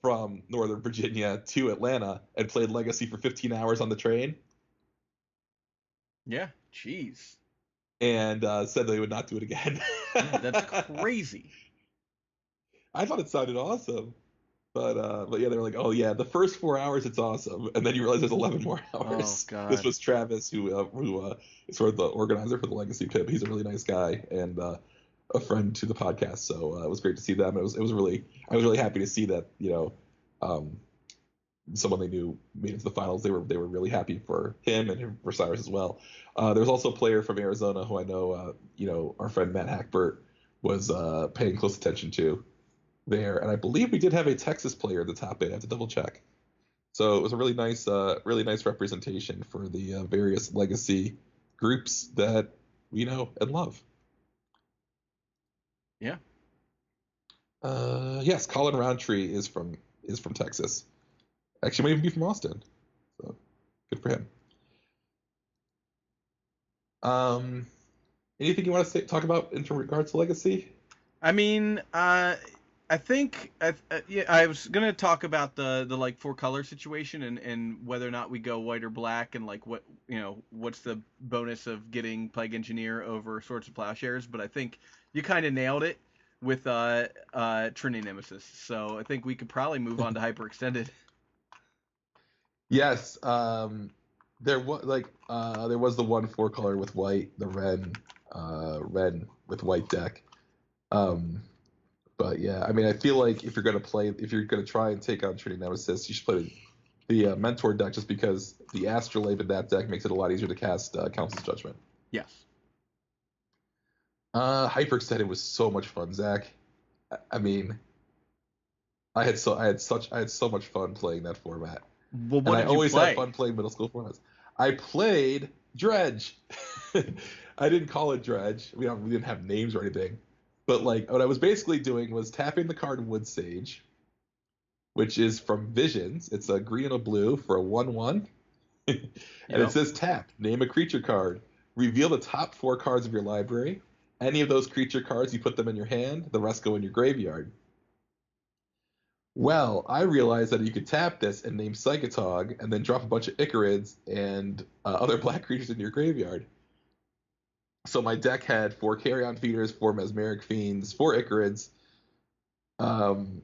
Speaker 4: from Northern Virginia to Atlanta and played Legacy for 15 hours on the train.
Speaker 5: Yeah, jeez.
Speaker 4: And uh, said they would not do it again.
Speaker 5: yeah, that's crazy.
Speaker 4: I thought it sounded awesome, but uh, but yeah, they were like, oh yeah, the first four hours it's awesome, and then you realize there's 11 more hours.
Speaker 5: Oh god.
Speaker 4: This was Travis, who uh, who uh, is sort of the organizer for the Legacy Pit. He's a really nice guy and uh, a friend to the podcast, so uh, it was great to see them. It was it was really I was really happy to see that you know. Um, someone they knew made it to the finals. They were they were really happy for him and for Cyrus as well. Uh, there's also a player from Arizona who I know, uh, you know, our friend Matt Hackbert was uh, paying close attention to there, and I believe we did have a Texas player at the top eight. I have to double check. So it was a really nice, uh, really nice representation for the uh, various legacy groups that we know and love.
Speaker 5: Yeah.
Speaker 4: Uh, yes, Colin Roundtree is from is from Texas. Actually, might even be from Austin. So good for him. Um, anything you want to say, talk about in terms of regards to legacy?
Speaker 5: I mean, uh, I think I, uh, yeah, I was gonna talk about the the like four color situation and and whether or not we go white or black and like what you know what's the bonus of getting plague engineer over swords of plowshares. But I think you kind of nailed it with uh uh Trinity Nemesis. So I think we could probably move on to hyperextended.
Speaker 4: Yes, um, there was like uh, there was the one four color with white, the red, uh, red with white deck. Um, but yeah, I mean, I feel like if you're gonna play, if you're gonna try and take on Trinity Nemesis, you should play the, the uh, Mentor deck just because the Astrolabe in that deck makes it a lot easier to cast uh, Council's Judgment.
Speaker 5: Yes.
Speaker 4: Uh, Hyperextended was so much fun, Zach. I, I mean, I had so I had such I had so much fun playing that format.
Speaker 5: Well, what
Speaker 4: and I always
Speaker 5: play?
Speaker 4: had fun playing middle school formats. I played Dredge. I didn't call it Dredge. We don't we didn't have names or anything. But like what I was basically doing was tapping the card Wood Sage, which is from Visions. It's a green and a blue for a one-one. and
Speaker 5: Yep.
Speaker 4: it says tap, name a creature card, reveal the top four cards of your library. Any of those creature cards, you put them in your hand. The rest go in your graveyard. Well, I realized that you could tap this and name Psychotog and then drop a bunch of Ichorids and uh, other black creatures in your graveyard. So my deck had four Carrion Feeders, four Mesmeric Fiends, four Ichorids, um,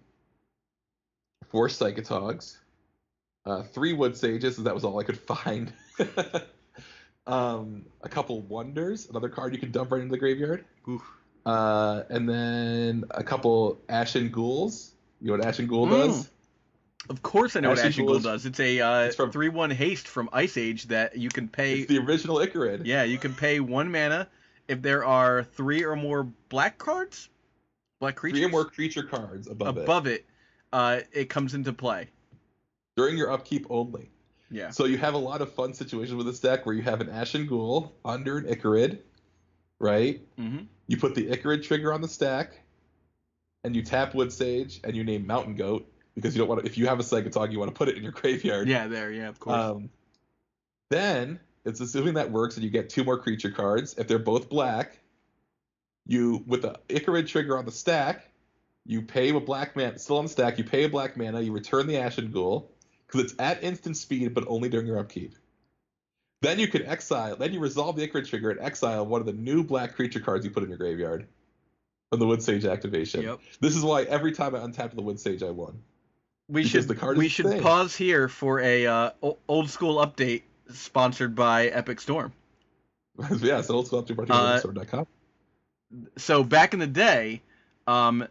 Speaker 4: four Psychotogs, uh, three Wood Sages, that was all I could find. um, a couple Wonders, another card you can dump right into the graveyard.
Speaker 5: Oof.
Speaker 4: Uh, and then a couple Ashen Ghouls. You know what Ashen Ghoul
Speaker 5: Mm.
Speaker 4: does?
Speaker 5: Of course I know what
Speaker 4: Ashen Ghoul
Speaker 5: does. It's a uh,
Speaker 4: it's from-
Speaker 5: three one haste from Ice Age that you can pay.
Speaker 4: It's the original Ichorid.
Speaker 5: Yeah, you can pay one mana if there are three or more black cards, black creatures
Speaker 4: Three or more creature cards above, it
Speaker 5: above it. Uh, it comes into play.
Speaker 4: during your upkeep only.
Speaker 5: Yeah.
Speaker 4: So you have a lot of fun situations with this deck where you have an Ashen Ghoul under an Ichorid, right?
Speaker 5: hmm
Speaker 4: You put the Ichorid trigger on the stack, and you tap Wood Sage, and you name Mountain Goat because you don't want to. If you have a Psychotog, you want to put it in your graveyard.
Speaker 5: Yeah, there. Yeah, of course.
Speaker 4: Um, then it's assuming that works, and you get two more creature cards. If they're both black, you with the Ichorid trigger on the stack, you pay a black mana still on the stack. You pay a black mana. You return the Ashen Ghoul because it's at instant speed, but only during your upkeep. Then you can exile. Then you resolve the Ichorid trigger and exile one of the new black creature cards you put in your graveyard from the Wood Sage activation.
Speaker 5: Yep.
Speaker 4: This is why every time I untapped the Wood Sage, I won.
Speaker 5: We
Speaker 4: because
Speaker 5: should
Speaker 4: the card
Speaker 5: we should
Speaker 4: same.
Speaker 5: pause here for a uh, old school update sponsored by Epic Storm.
Speaker 4: yeah, so old school up to
Speaker 5: Uh,
Speaker 4: com.
Speaker 5: so back in the day, um,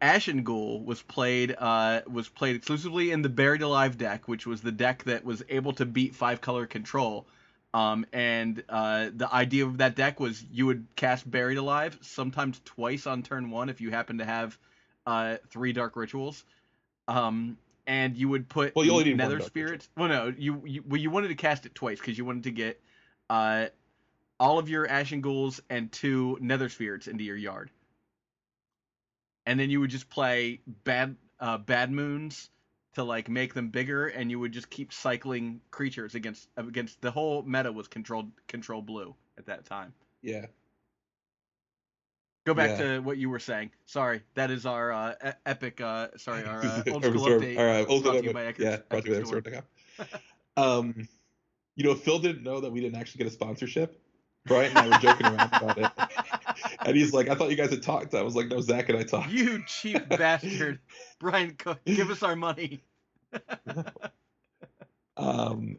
Speaker 5: Ashen Ghoul was played uh, was played exclusively in the Buried Alive deck, which was the deck that was able to beat five color control. Um, and uh, the idea of that deck was you would cast Buried Alive sometimes twice on turn one if you happen to have uh, three Dark Rituals. Um, and you would put
Speaker 4: Well, you only
Speaker 5: Nether
Speaker 4: Dark
Speaker 5: Spirits. Well, no, you, you well you wanted to cast it twice because you wanted to get uh, all of your Ashen Ghouls and two Nether Spirits into your yard. And then you would just play bad uh, bad moons to like make them bigger, and you would just keep cycling creatures against against the whole meta was controlled control blue at that time.
Speaker 4: Yeah.
Speaker 5: Go back
Speaker 4: Yeah.
Speaker 5: to what you were saying. Sorry, that is our uh, epic. Uh, sorry, our uh, old school update.
Speaker 4: our, uh, old
Speaker 5: brought
Speaker 4: school
Speaker 5: to you
Speaker 4: update,
Speaker 5: by Epic-
Speaker 4: yeah, brought to you by
Speaker 5: Epic Storm.
Speaker 4: Storm.com. um, you know, Phil didn't know that we didn't actually get a sponsorship. Brian and I were joking around about it, and he's like, "I thought you guys had talked." I was like, "No, Zach and I talked."
Speaker 5: You cheap bastard, Brian Cook, give us our money.
Speaker 4: Um,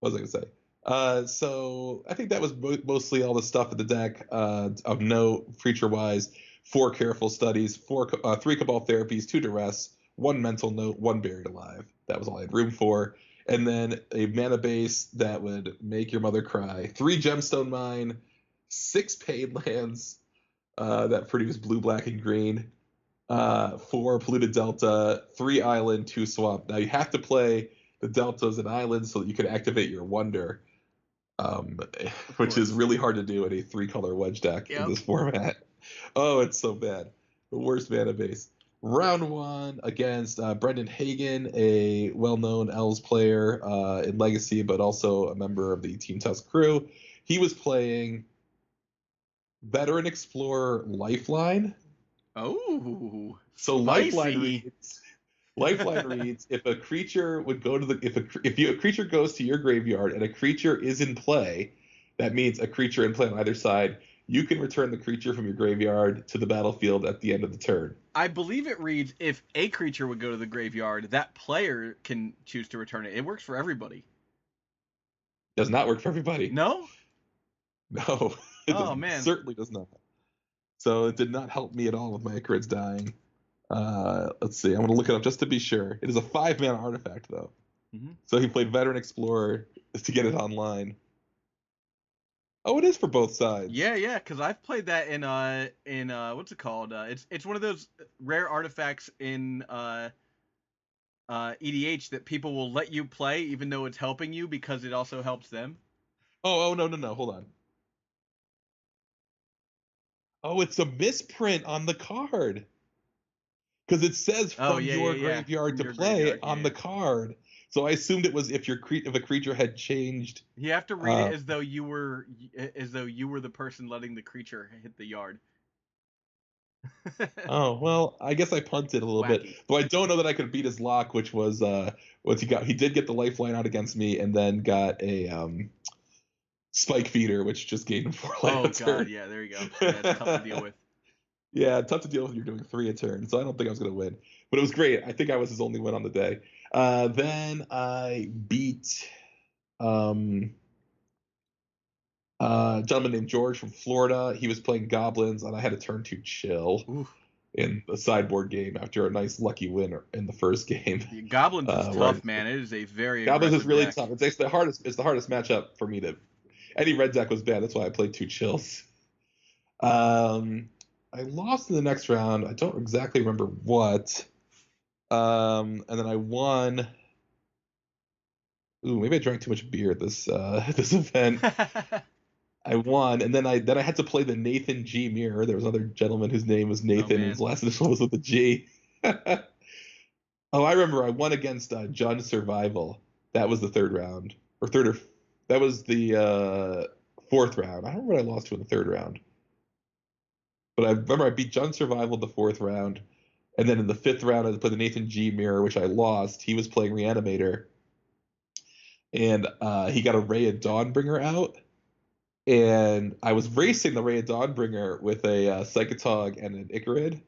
Speaker 4: what was I gonna say? Uh, so I think that was mo- mostly all the stuff at the deck uh, of note, feature wise. Four careful studies, four, uh, three cabal therapies, two duress, one mental note, one buried alive. That was all I had room for. And then a mana base that would make your mother cry. Three gemstone mine, six paid lands uh, that produce blue, black, and green uh, four polluted delta, three island, two swamp. Now you have to play the deltas and islands so that you can activate your wonder, um, which is really hard to do in a three color wedge deck
Speaker 5: Yep.
Speaker 4: in this format. Oh, it's so bad. The worst mana base. Round one against uh, Brendan Hagen, a well known Elves player uh, in Legacy, but also a member of the Team Tusk crew. He was playing Veteran Explorer Lifeline.
Speaker 5: Oh,
Speaker 4: So lifeline reads. Lifeline reads: If a creature would go to the if a if you, a creature goes to your graveyard and a creature is in play, that means a creature in play on either side. You can return the creature from your graveyard to the battlefield at the end of the turn.
Speaker 5: I believe it reads if a creature would go to the graveyard, that player can choose to return it. It works for everybody.
Speaker 4: Does not work for everybody.
Speaker 5: No?
Speaker 4: No.
Speaker 5: Oh, man.
Speaker 4: certainly does not. So it did not help me at all with my Ichorid's dying. Uh, let's see. I'm gonna look it up just to be sure. It is a five man artifact though.
Speaker 5: Mhm.
Speaker 4: So he played Veteran Explorer to get it online. Oh, it is for both sides.
Speaker 5: Yeah, yeah, because I've played that in uh in uh what's it called? Uh, it's it's one of those rare artifacts in uh uh EDH that people will let you play even though it's helping you because it also helps them.
Speaker 4: Oh, oh no, no, no. Hold on. Oh, it's a misprint on the card. Because it says from
Speaker 5: Oh, yeah,
Speaker 4: your
Speaker 5: yeah, yeah.
Speaker 4: graveyard
Speaker 5: From
Speaker 4: to
Speaker 5: your
Speaker 4: play
Speaker 5: graveyard,
Speaker 4: on
Speaker 5: yeah,
Speaker 4: the card. So I assumed it was if your cre- if a creature had changed.
Speaker 5: You have to read
Speaker 4: Uh,
Speaker 5: it as though you were as though you were the person letting the creature hit the yard.
Speaker 4: Oh well, I guess I punted a little bit.
Speaker 5: Wacky.
Speaker 4: Though I don't know that I could beat his lock, which was uh, what he got. He did get the lifeline out against me, and then got a um, spike feeder, which just gave him four life
Speaker 5: oh god,
Speaker 4: turn.
Speaker 5: yeah, there you go. Yeah, it's tough to deal with.
Speaker 4: Yeah, tough to deal with. You're doing three a turn, so I don't think I was gonna win, but it was great. I think I was his only win on the day. Uh, then I beat um, uh, a gentleman named George from Florida. He was playing goblins, and I had a turn two Chill
Speaker 5: Ooh.
Speaker 4: in the sideboard game after a nice lucky win in the first game.
Speaker 5: Yeah, Goblins is
Speaker 4: Uh,
Speaker 5: tough, man. It is a very
Speaker 4: Goblins is really
Speaker 5: deck.
Speaker 4: tough. It's, it's the hardest. It's the hardest matchup for me to. Any red deck was bad. That's why I played two chills. Um, I lost in the next round. I don't exactly remember what. Um, and then I won. Ooh, maybe I drank too much beer at this uh, this event. I won, and then I then I had to play the Nathan G mirror. There was another gentleman whose name was Nathan, and his last initial was with a G. oh, I remember. I won against uh, John Survival. That was the third round, or third or that was the uh, fourth round. I don't remember what I lost to in the third round, but I remember I beat John Survival in the fourth round, and then in the fifth round I played the Nathan G mirror, which I lost. He was playing Reanimator, and uh, he got a Reya Dawnbringer out and I was racing the Reya Dawnbringer with a uh, Psychotog and an Ichorid,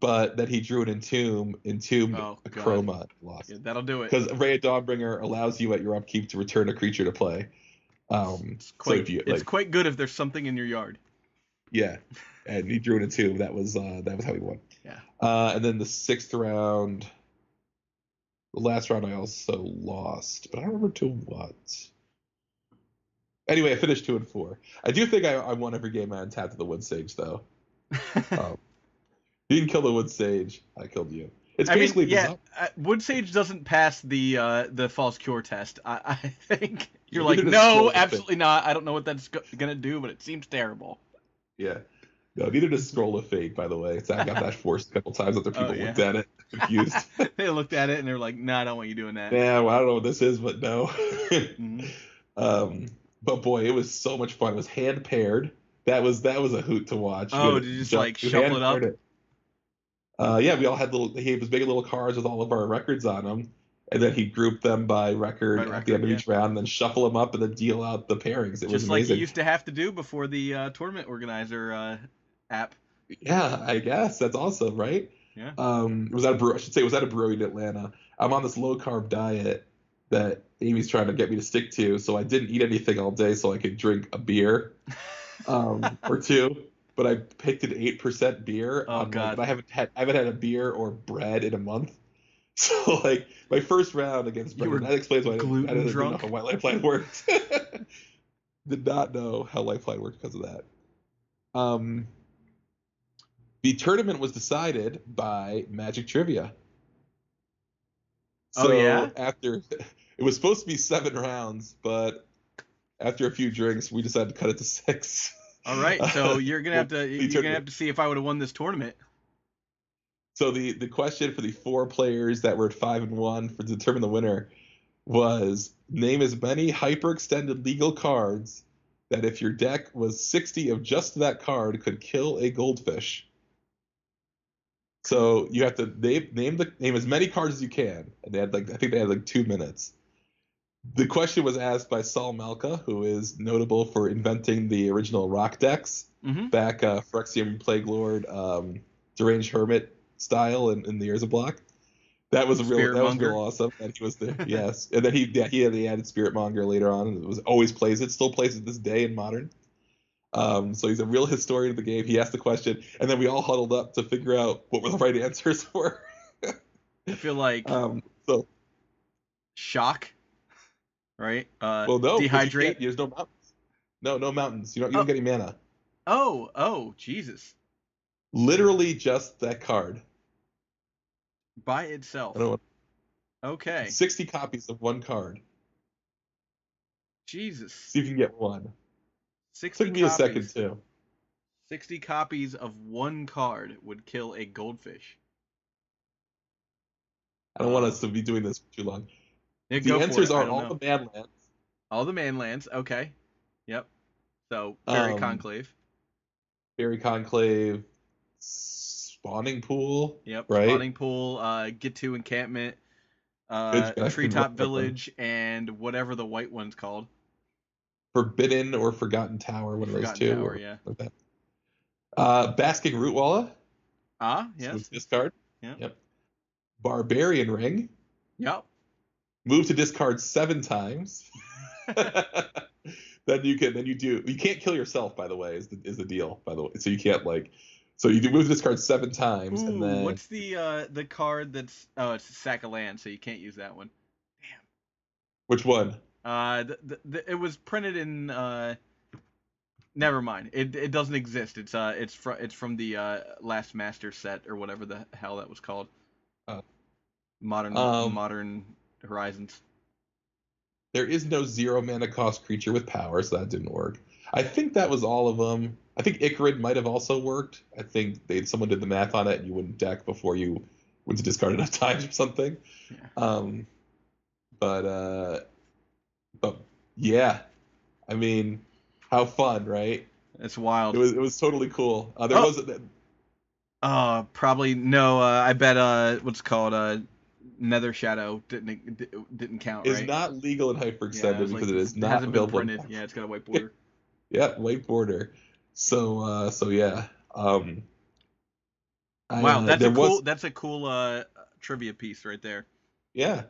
Speaker 4: but then he drew an Entomb, entombed
Speaker 5: Oh,
Speaker 4: a
Speaker 5: God.
Speaker 4: Chroma, lost.
Speaker 5: Yeah, that'll do it.
Speaker 4: Because Reya Dawnbringer allows you at your upkeep to return a creature to play. Um,
Speaker 5: It's quite,
Speaker 4: if you
Speaker 5: it's
Speaker 4: like,
Speaker 5: quite good if there's something in your yard.
Speaker 4: Yeah, and he drew an Entomb. That was uh, that was how he won.
Speaker 5: Yeah.
Speaker 4: Uh, and then the sixth round, the last round, I also lost, but I don't remember to what. Anyway, I finished two and four. I do think I, I won every game I untapped the Wood Sage, though. Um, you didn't kill the Wood Sage. I killed you. It's basically
Speaker 5: I mean, yeah. Uh, Wood Sage doesn't pass the uh, the false cure test. I, I think you're you like, no, absolutely not. I don't know what that's go- gonna do, but it seems terrible.
Speaker 4: Yeah. No, neither does Scroll of Fate, by the way. So I got that forced a couple times Other people oh, yeah. looked at it, confused.
Speaker 5: they looked at it and they're like, "No, nah, I don't want you doing that."
Speaker 4: Yeah, well, I don't know what this is, but no. mm-hmm. um, but boy, it was so much fun. It was hand paired. That was that was a hoot to watch.
Speaker 5: Oh, did you just jump, like shuffle it up? It.
Speaker 4: Uh, yeah, we all had little. He was making little cards with all of our records on them, and then he grouped them by record, by record at the end of each round, and then shuffle them up and then deal out the pairings. It
Speaker 5: Just
Speaker 4: was
Speaker 5: like you used to have to do before the uh, tournament organizer uh, app.
Speaker 4: Yeah, I guess that's awesome, right?
Speaker 5: Yeah.
Speaker 4: Um, was that a brew? I should say, was that a brewery in Atlanta? I'm on this low carb diet that Amy's trying to get me to stick to, so I didn't eat anything all day so I could drink a beer um, or two but I picked an eight percent beer.
Speaker 5: Oh god!
Speaker 4: I haven't had I haven't had a beer or bread in a month. So like my first round against Brendan, that explains why I didn't, I didn't know how Lifeline worked. Did not know how Lifeline worked because of that. Um, the tournament was decided by Magic Trivia.
Speaker 5: Oh, so oh yeah.
Speaker 4: After it was supposed to be seven rounds, but after a few drinks, we decided to cut it to six.
Speaker 5: All right, so you're gonna have to you're gonna have to see if I would have won this tournament.
Speaker 4: So the the question for the four players that were at five and one for to determine the winner was name as many hyperextended legal cards that if your deck was 60 of just that card could kill a goldfish. So you have to name name the name as many cards as you can, and they had like I think they had like two minutes the question was asked by Sol Malka, who is notable for inventing the original rock decks
Speaker 5: mm-hmm.
Speaker 4: back uh, Phyrexian Plague Lord, um, Deranged Hermit style in, in the Years of Black. That was a real that was real awesome that he was there. yes, and then he yeah, he had the added Spiritmonger later on, and it was always plays it, still plays it this day in modern. Um, so he's a real historian of the game. He asked the question, and then we all huddled up to figure out what were the right answers for.
Speaker 5: I feel like
Speaker 4: um, so
Speaker 5: shock right? Uh,
Speaker 4: well, no,
Speaker 5: dehydrate.
Speaker 4: There's no mountains. No, no mountains. You don't. You oh. don't get any mana.
Speaker 5: Oh, oh, Jesus!
Speaker 4: Literally just that card.
Speaker 5: By itself. Okay.
Speaker 4: Sixty copies of one card.
Speaker 5: Jesus.
Speaker 4: See if you can get one.
Speaker 5: Sixty.
Speaker 4: Took me copies. a second too.
Speaker 5: Sixty copies of one card would kill a goldfish.
Speaker 4: I don't want us to be doing this for too long. Yeah, the answers are all know. the manlands.
Speaker 5: All the manlands. Okay. Yep. So Faerie um, Conclave.
Speaker 4: Faerie Conclave. Spawning pool.
Speaker 5: Yep.
Speaker 4: Right.
Speaker 5: Spawning pool. Uh, Ghitu Encampment. Uh, Treetop Village and whatever the white one's called.
Speaker 4: Forbidden or Forgotten Tower, one of those two.
Speaker 5: Tower, yeah.
Speaker 4: Like that. Uh, Basking Rootwalla.
Speaker 5: Ah, yes.
Speaker 4: So this card.
Speaker 5: Yeah.
Speaker 4: Yep. Barbarian Ring.
Speaker 5: Yep
Speaker 4: move to discard seven times. then you can then you do you can't kill yourself by the way is the is the deal by the way so you can't like so you do move this card seven times
Speaker 5: Ooh,
Speaker 4: and then
Speaker 5: what's the uh the card that's oh it's a sack of land so you can't use that one. Damn.
Speaker 4: Which one?
Speaker 5: Uh the, the, the, it was printed in uh never mind. It it doesn't exist. It's uh it's from it's from the uh last master set or whatever the hell that was called.
Speaker 4: Uh,
Speaker 5: modern um, modern Horizons.
Speaker 4: There is no zero mana cost creature with power, so that didn't work. I think that was all of them. I think Ichorid might have also worked. I think they someone did the math on it, and you wouldn't deck before you went to discard enough times or something.
Speaker 5: Yeah.
Speaker 4: Um, but uh, but yeah, I mean, how fun, right?
Speaker 5: It's wild.
Speaker 4: It was it was totally cool. Uh, there oh. was.
Speaker 5: Uh, probably no. Uh, I bet. Uh, what's called? Uh, Nether Shadow didn't didn't count.
Speaker 4: Is not legal in hyperextended yeah, because like, it is not hasn't available. Been
Speaker 5: printed. Yeah, it's got a white border.
Speaker 4: yeah, white border. So uh, so yeah. Um,
Speaker 5: wow, I, uh, that's a cool. Was... That's a cool uh, trivia piece right there.
Speaker 4: Yeah.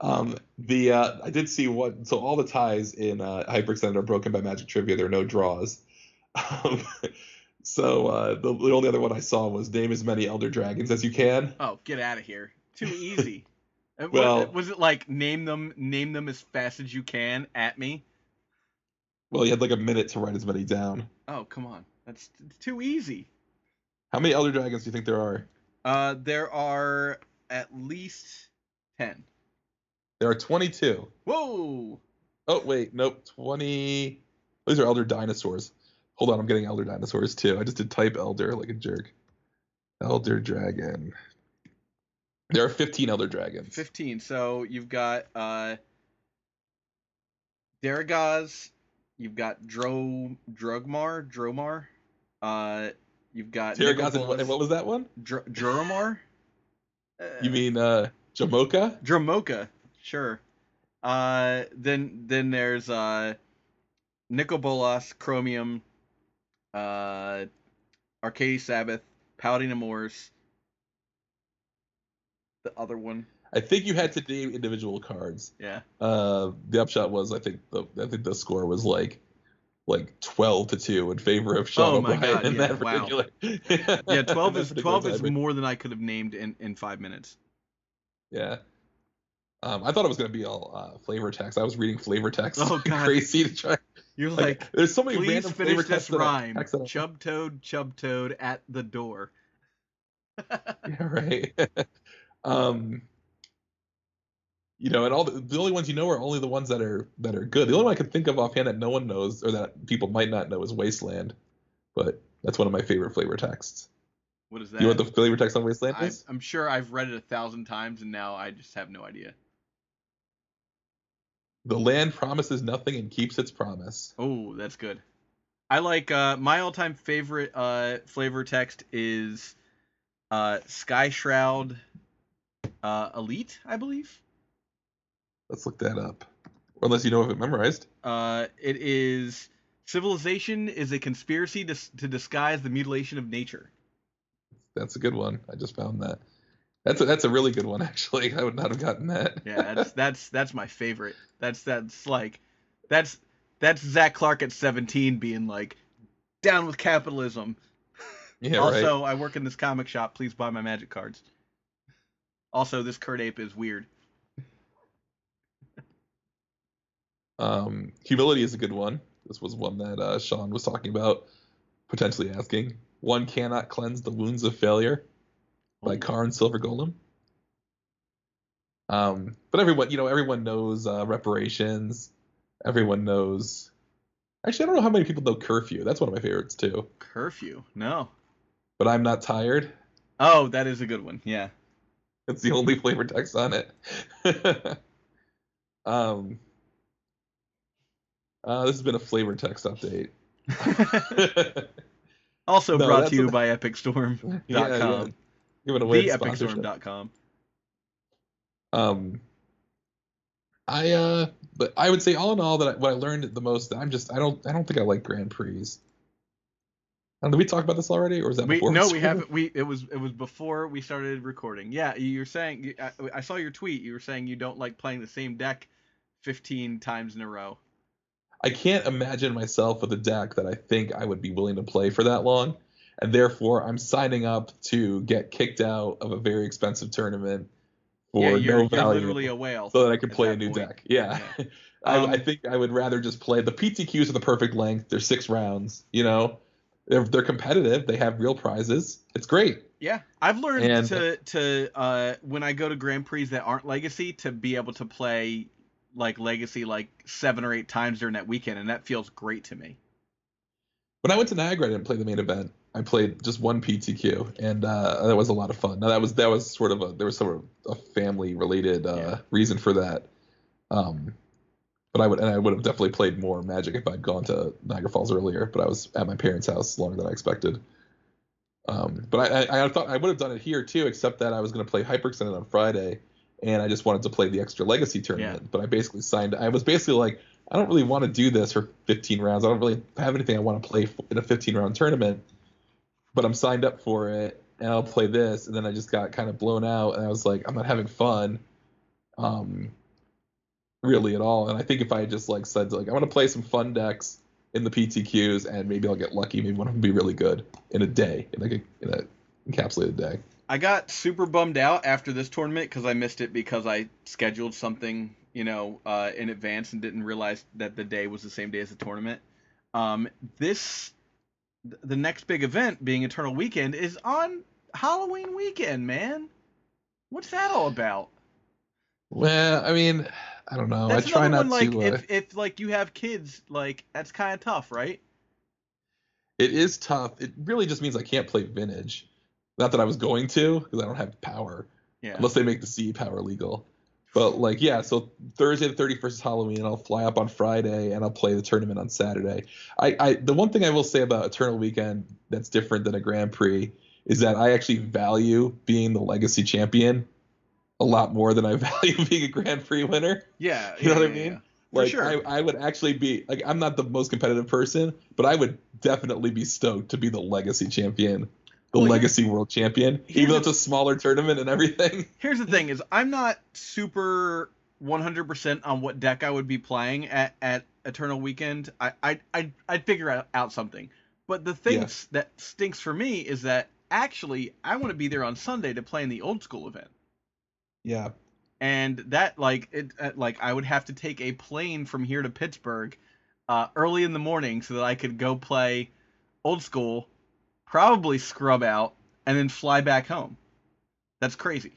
Speaker 4: Um, the uh, I did see what so all the ties in uh, hyperextended are broken by Magic Trivia. There are no draws. Um, so uh, the, the only other one I saw was name as many Elder Dragons as you can.
Speaker 5: Oh, get out of here! Too easy. well, was, was it like name them, name them as fast as you can at me?
Speaker 4: Well, you had like a minute to write as many down.
Speaker 5: Oh come on, that's too easy.
Speaker 4: How many Elder Dragons do you think there are?
Speaker 5: Uh, there are at least ten.
Speaker 4: There are 22.
Speaker 5: Whoa!
Speaker 4: Oh wait, nope, 20. These are elder dinosaurs. Hold on, I'm getting elder dinosaurs too. I just did type elder like a jerk. Elder dragon. There are 15 elder dragons.
Speaker 5: 15. So you've got uh Darigaaz, you've got Dro Drugmar, Dromar. Uh you've got
Speaker 4: and what, and what was that one?
Speaker 5: Dr- Dromar?
Speaker 4: you mean uh Jamoka?
Speaker 5: Dromoka, sure. Uh then then there's uh Nicol Chromium, uh Arcades Sabboth, Paladin Amors, the other one.
Speaker 4: I think you had to name individual cards.
Speaker 5: Yeah.
Speaker 4: Uh, the upshot was I think the I think the score was like like twelve to two in favor of Sean
Speaker 5: Oh my
Speaker 4: O'Brien
Speaker 5: God,
Speaker 4: in
Speaker 5: yeah,
Speaker 4: that
Speaker 5: wow. Yeah, twelve is twelve is more than I could have named in, in five minutes.
Speaker 4: Yeah. Um, I thought it was gonna be all uh, flavor text. I was reading flavor text
Speaker 5: Oh, God.
Speaker 4: crazy to try.
Speaker 5: You're
Speaker 4: Like,
Speaker 5: like,
Speaker 4: there's so many
Speaker 5: please
Speaker 4: random
Speaker 5: finish
Speaker 4: flavor
Speaker 5: this rhyme. Chub toad, chub toad at the door.
Speaker 4: Yeah, right. um, you know, and all the, the only ones you know are only the ones that are that are good. The only one I can think of offhand that no one knows or that people might not know is Wasteland, but that's one of my favorite flavor texts.
Speaker 5: What is that?
Speaker 4: You know what the flavor text on Wasteland
Speaker 5: I,
Speaker 4: is?
Speaker 5: I'm sure I've read it a thousand times, and now I just have no idea.
Speaker 4: The land promises nothing and keeps its promise.
Speaker 5: Oh, that's good. I like uh, my all-time favorite uh, flavor text is uh, Skyshroud uh, Elite, I believe.
Speaker 4: Let's look that up. Or unless you know of it memorized.
Speaker 5: Uh, it is civilization is a conspiracy to, to disguise the mutilation of nature.
Speaker 4: That's a good one. I just found that. That's a, that's a really good one actually. I would not have gotten that.
Speaker 5: Yeah, that's that's that's my favorite. That's that's like that's that's Zach Clark at 17 being like down with capitalism.
Speaker 4: yeah,
Speaker 5: also,
Speaker 4: right.
Speaker 5: I work in this comic shop. Please buy my magic cards. Also, this Kird Ape is weird.
Speaker 4: Um, humility is a good one. This was one that uh, Sean was talking about, potentially asking. One cannot cleanse the wounds of failure by. Karn Silver Golem. Um, but everyone, you know, everyone knows uh, reparations. Everyone knows. Actually, I don't know how many people know curfew. That's one of my favorites too.
Speaker 5: Curfew. No.
Speaker 4: But I'm not tired.
Speaker 5: Oh, that is a good one. Yeah.
Speaker 4: It's the only flavor text on it. um, uh, this has been a flavor text update.
Speaker 5: also
Speaker 4: No,
Speaker 5: brought to you
Speaker 4: a-
Speaker 5: by epicstorm.com.
Speaker 4: Yeah, yeah. Giving away
Speaker 5: The
Speaker 4: the sponsorship.
Speaker 5: epicstorm.com.
Speaker 4: Um, I uh, but I would say all in all that I, what I learned the most. I'm just I don't I don't think I like Grand Prix. Know, did we talk about this already, or is that
Speaker 5: We,
Speaker 4: before?
Speaker 5: no,
Speaker 4: we
Speaker 5: we haven't. We it was it was before we started recording. Yeah, you're saying I, I saw your tweet. You were saying you don't like playing the same deck 15 times in a row.
Speaker 4: I can't imagine myself with a deck that I think I would be willing to play for that long, and therefore I'm signing up to get kicked out of a very expensive tournament for
Speaker 5: yeah, you're,
Speaker 4: no
Speaker 5: you're
Speaker 4: value,
Speaker 5: literally a whale.
Speaker 4: so that I can play a new
Speaker 5: point.
Speaker 4: deck. Yeah.
Speaker 5: Yeah.
Speaker 4: I,
Speaker 5: Um,
Speaker 4: I think I would rather just play the PTQs are the perfect length. They're six rounds. You know, they're they're competitive. They have real prizes. It's great.
Speaker 5: Yeah, I've learned
Speaker 4: And-
Speaker 5: to to uh, when I go to Grand Prix that aren't Legacy to be able to play like Legacy like seven or eight times during that weekend, and that feels great to me.
Speaker 4: When I went to Niagara, I didn't play the main event. I played just one PTQ, and uh, that was a lot of fun. Now that was that was sort of a there was sort of a family related uh,
Speaker 5: Yeah.
Speaker 4: reason for that. Um, but I would and I would have definitely played more Magic if I'd gone to Niagara Falls earlier. But I was at my parents' house longer than I expected. Um, but I, I, I thought I would have done it here too, except that I was going to play Hyperextended on Friday, and I just wanted to play the extra Legacy tournament. But I basically signed. I was basically like, I don't really want to do this for 15 rounds. I don't really have anything I want to play in a 15 round tournament. But I'm signed up for it, and I'll play this. And then I just got kind of blown out, and I was like, I'm not having fun, um, really at all. And I think if I had just like said like I want to play some fun decks in the PTQs, and maybe I'll get lucky. Maybe one of them will be really good in a day, in like a, in a encapsulated day.
Speaker 5: I got super bummed out after this tournament because I missed it because I scheduled something, you know, uh, in advance and didn't realize that the day was the same day as the tournament. Um, this, the next big event being Eternal Weekend is on Halloween weekend, man. What's that all about?
Speaker 4: Well, I mean, I don't know. That's I try not one,
Speaker 5: like,
Speaker 4: to.
Speaker 5: Uh... If, if like you have kids, like that's kind of tough, right?
Speaker 4: It is tough. It really just means I can't play vintage. Not that I was going to, because I don't have power. Yeah. Unless they make the CE power legal. But like, yeah. So Thursday the 31st is Halloween. I'll fly up on Friday and I'll play the tournament on Saturday. I, I the one thing I will say about Eternal Weekend that's different than a Grand Prix is that I actually value being the legacy champion a lot more than I value being a Grand Prix winner.
Speaker 5: Yeah,
Speaker 4: you know
Speaker 5: yeah,
Speaker 4: what I mean.
Speaker 5: Yeah.
Speaker 4: Like
Speaker 5: sure.
Speaker 4: I, I would actually be like I'm not the most competitive person, but I would definitely be stoked to be the legacy champion, the well, legacy world champion, even though it's a smaller tournament and everything.
Speaker 5: Here's the thing: is I'm not super 100% on what deck I would be playing at, at Eternal Weekend. I I I'd, I'd figure out, out something. But the thing yeah. that stinks for me is that actually I want to be there on Sunday to play in the old school event.
Speaker 4: Yeah.
Speaker 5: And that like it uh, like I would have to take a plane from here to Pittsburgh uh, early in the morning so that I could go play old school, probably scrub out, and then fly back home. That's crazy.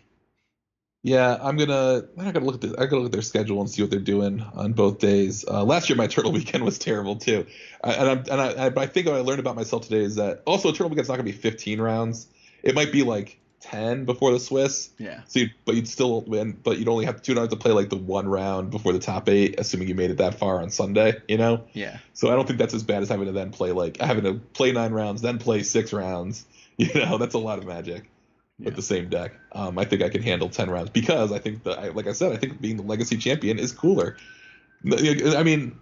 Speaker 4: Yeah, I'm gonna. I'm gonna look at. I gotta look at their schedule and see what they're doing on both days. Uh, last year, my Eternal Weekend was terrible too, I, and and I, I, I think what I learned about myself today is that also Eternal Weekend's not gonna be 15 rounds. It might be like 10 before the Swiss.
Speaker 5: Yeah.
Speaker 4: So, you, but you'd still win, but you'd only have to, you'd have to play like the one round before the top eight, assuming you made it that far on Sunday. You know.
Speaker 5: Yeah.
Speaker 4: So I don't think that's as bad as having to then play like having to play nine rounds, then play six rounds. You know, that's a lot of magic yeah. with the same deck. Um, I think I can handle ten rounds because I think that, like I said, I think being the legacy champion is cooler. I mean,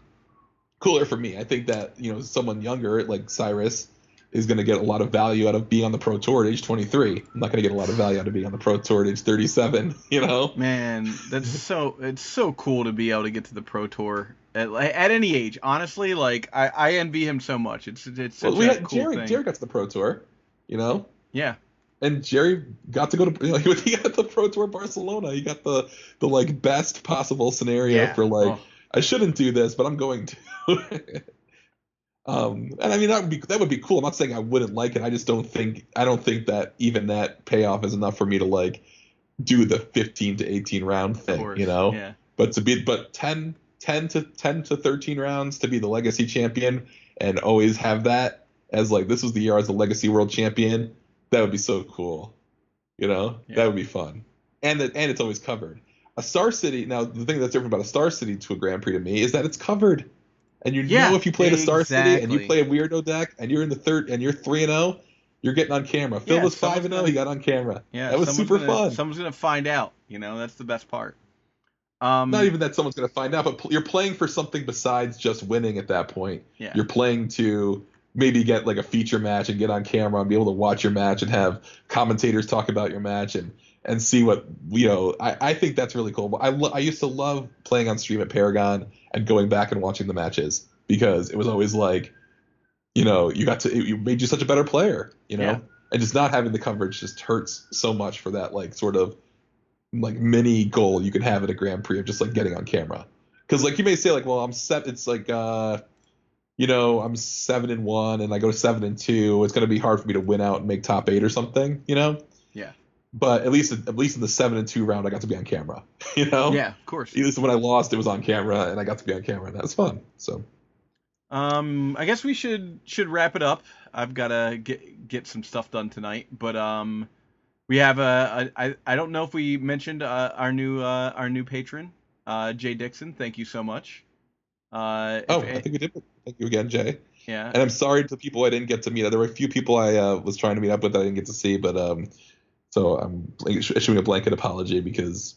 Speaker 4: cooler for me. I think that you know someone younger like Cyrus is going to get a lot of value out of being on the pro tour at age 23. I'm not going to get a lot of value out of being on the pro tour at age 37. You know,
Speaker 5: man, that's so it's so cool to be able to get to the pro tour at, at any age. Honestly, like I, I envy him so much. It's it's such well, we a had, cool
Speaker 4: Jerry,
Speaker 5: thing.
Speaker 4: Jerry got to the pro tour. You know.
Speaker 5: Yeah
Speaker 4: and Jerry got to go to you know, he got the Pro Tour Barcelona. He got the the like best possible scenario yeah. for like oh. I shouldn't do this, but I'm going to. um, and I mean that would be that would be cool. I'm not saying I wouldn't like it. I just don't think I don't think that even that payoff is enough for me to like do the 15 to 18 round thing. You know.
Speaker 5: Yeah.
Speaker 4: But to be but 10 10 to 10 to 13 rounds to be the legacy champion and always have that as like this was the year I was the legacy world champion that would be so cool. You know, yeah. that would be fun. And that and it's always covered. A Star City. Now, the thing that's different about a Star City to a Grand Prix to me is that it's covered, and you yeah, know if you play exactly. a Star City and you play a weirdo deck and you're in the third and you're three and zero, oh, you're getting on camera. Phil yeah, was five and zero. Oh, he got on camera. Yeah, that was super
Speaker 5: gonna,
Speaker 4: fun.
Speaker 5: Someone's gonna find out. You know, that's the best part. Um,
Speaker 4: Not even that someone's gonna find out, but you're playing for something besides just winning at that point.
Speaker 5: Yeah.
Speaker 4: You're playing to maybe get like a feature match and get on camera and be able to watch your match and have commentators talk about your match and and see what you know I, I think that's really cool I, lo- I used to love playing on stream at paragon and going back and watching the matches because it was always like you know you got to it, it made you such a better player you know yeah. and just not having the coverage just hurts so much for that like sort of like mini goal you can have at a grand prix of just like getting on camera because like you may say like well i'm set it's like uh you know, I'm seven and one and I go to seven and two, it's going to be hard for me to win out and make top eight or something, you know? But at least at least in the seven and two round, I got to be on camera, you know?
Speaker 5: Yeah, of course.
Speaker 4: At least when I lost, it was on camera and I got to be on camera and that was fun. So.
Speaker 5: Um, I guess we should should wrap it up. I've got to get get some stuff done tonight, but um, we have a, a I, I don't know if we mentioned uh, our new uh, our new patron, uh, Jay Dixon. Thank you so much. Uh,
Speaker 4: oh, I think we did. Thank you again, Jay.
Speaker 5: Yeah.
Speaker 4: And I'm sorry to people I didn't get to meet. There were a few people I uh, was trying to meet up with that I didn't get to see, but um, so I'm issuing a blanket apology because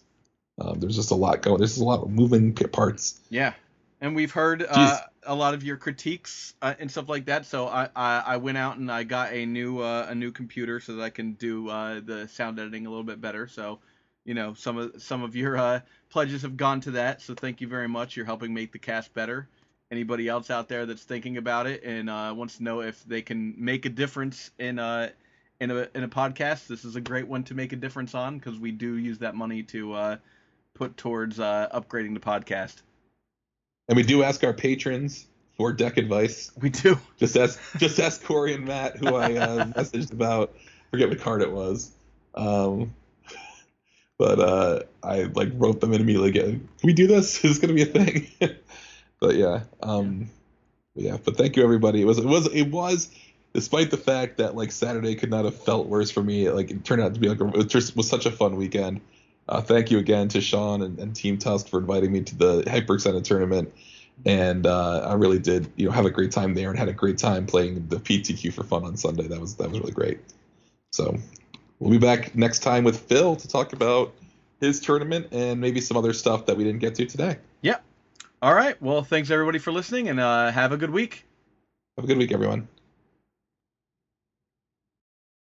Speaker 4: um, there's just a lot going. There's a lot of moving parts.
Speaker 5: Yeah, and we've heard uh, a lot of your critiques uh, and stuff like that. So I, I, I went out and I got a new uh, a new computer so that I can do uh, the sound editing a little bit better. So you know some of some of your uh, pledges have gone to that. So thank you very much. You're helping make the cast better. Anybody else out there that's thinking about it and uh, wants to know if they can make a difference in uh in a in a podcast, this is a great one to make a difference on because we do use that money to uh, put towards uh, upgrading the podcast.
Speaker 4: And we do ask our patrons for deck advice.
Speaker 5: We do.
Speaker 4: Just ask just ask Corey and Matt, who I uh, messaged about. Forget what card it was. Um, but uh, I like wrote them in immediately. Again, Can we do this? Is this gonna be a thing? but yeah, um, yeah. But thank you everybody. It was it was it was despite the fact that like Saturday could not have felt worse for me. Like it turned out to be like a, it just was such a fun weekend. Uh, thank you again to Sean and, and Team Tusk for inviting me to the Hyperextended tournament and uh, I really did, you know, have a great time there and had a great time playing the PTQ for fun on Sunday. That was that was really great. So we'll be back next time with Phil to talk about his tournament and maybe some other stuff that we didn't get to today.
Speaker 5: Yep. All right. Well, thanks everybody for listening, and uh, have a good week.
Speaker 4: Have a good week, everyone.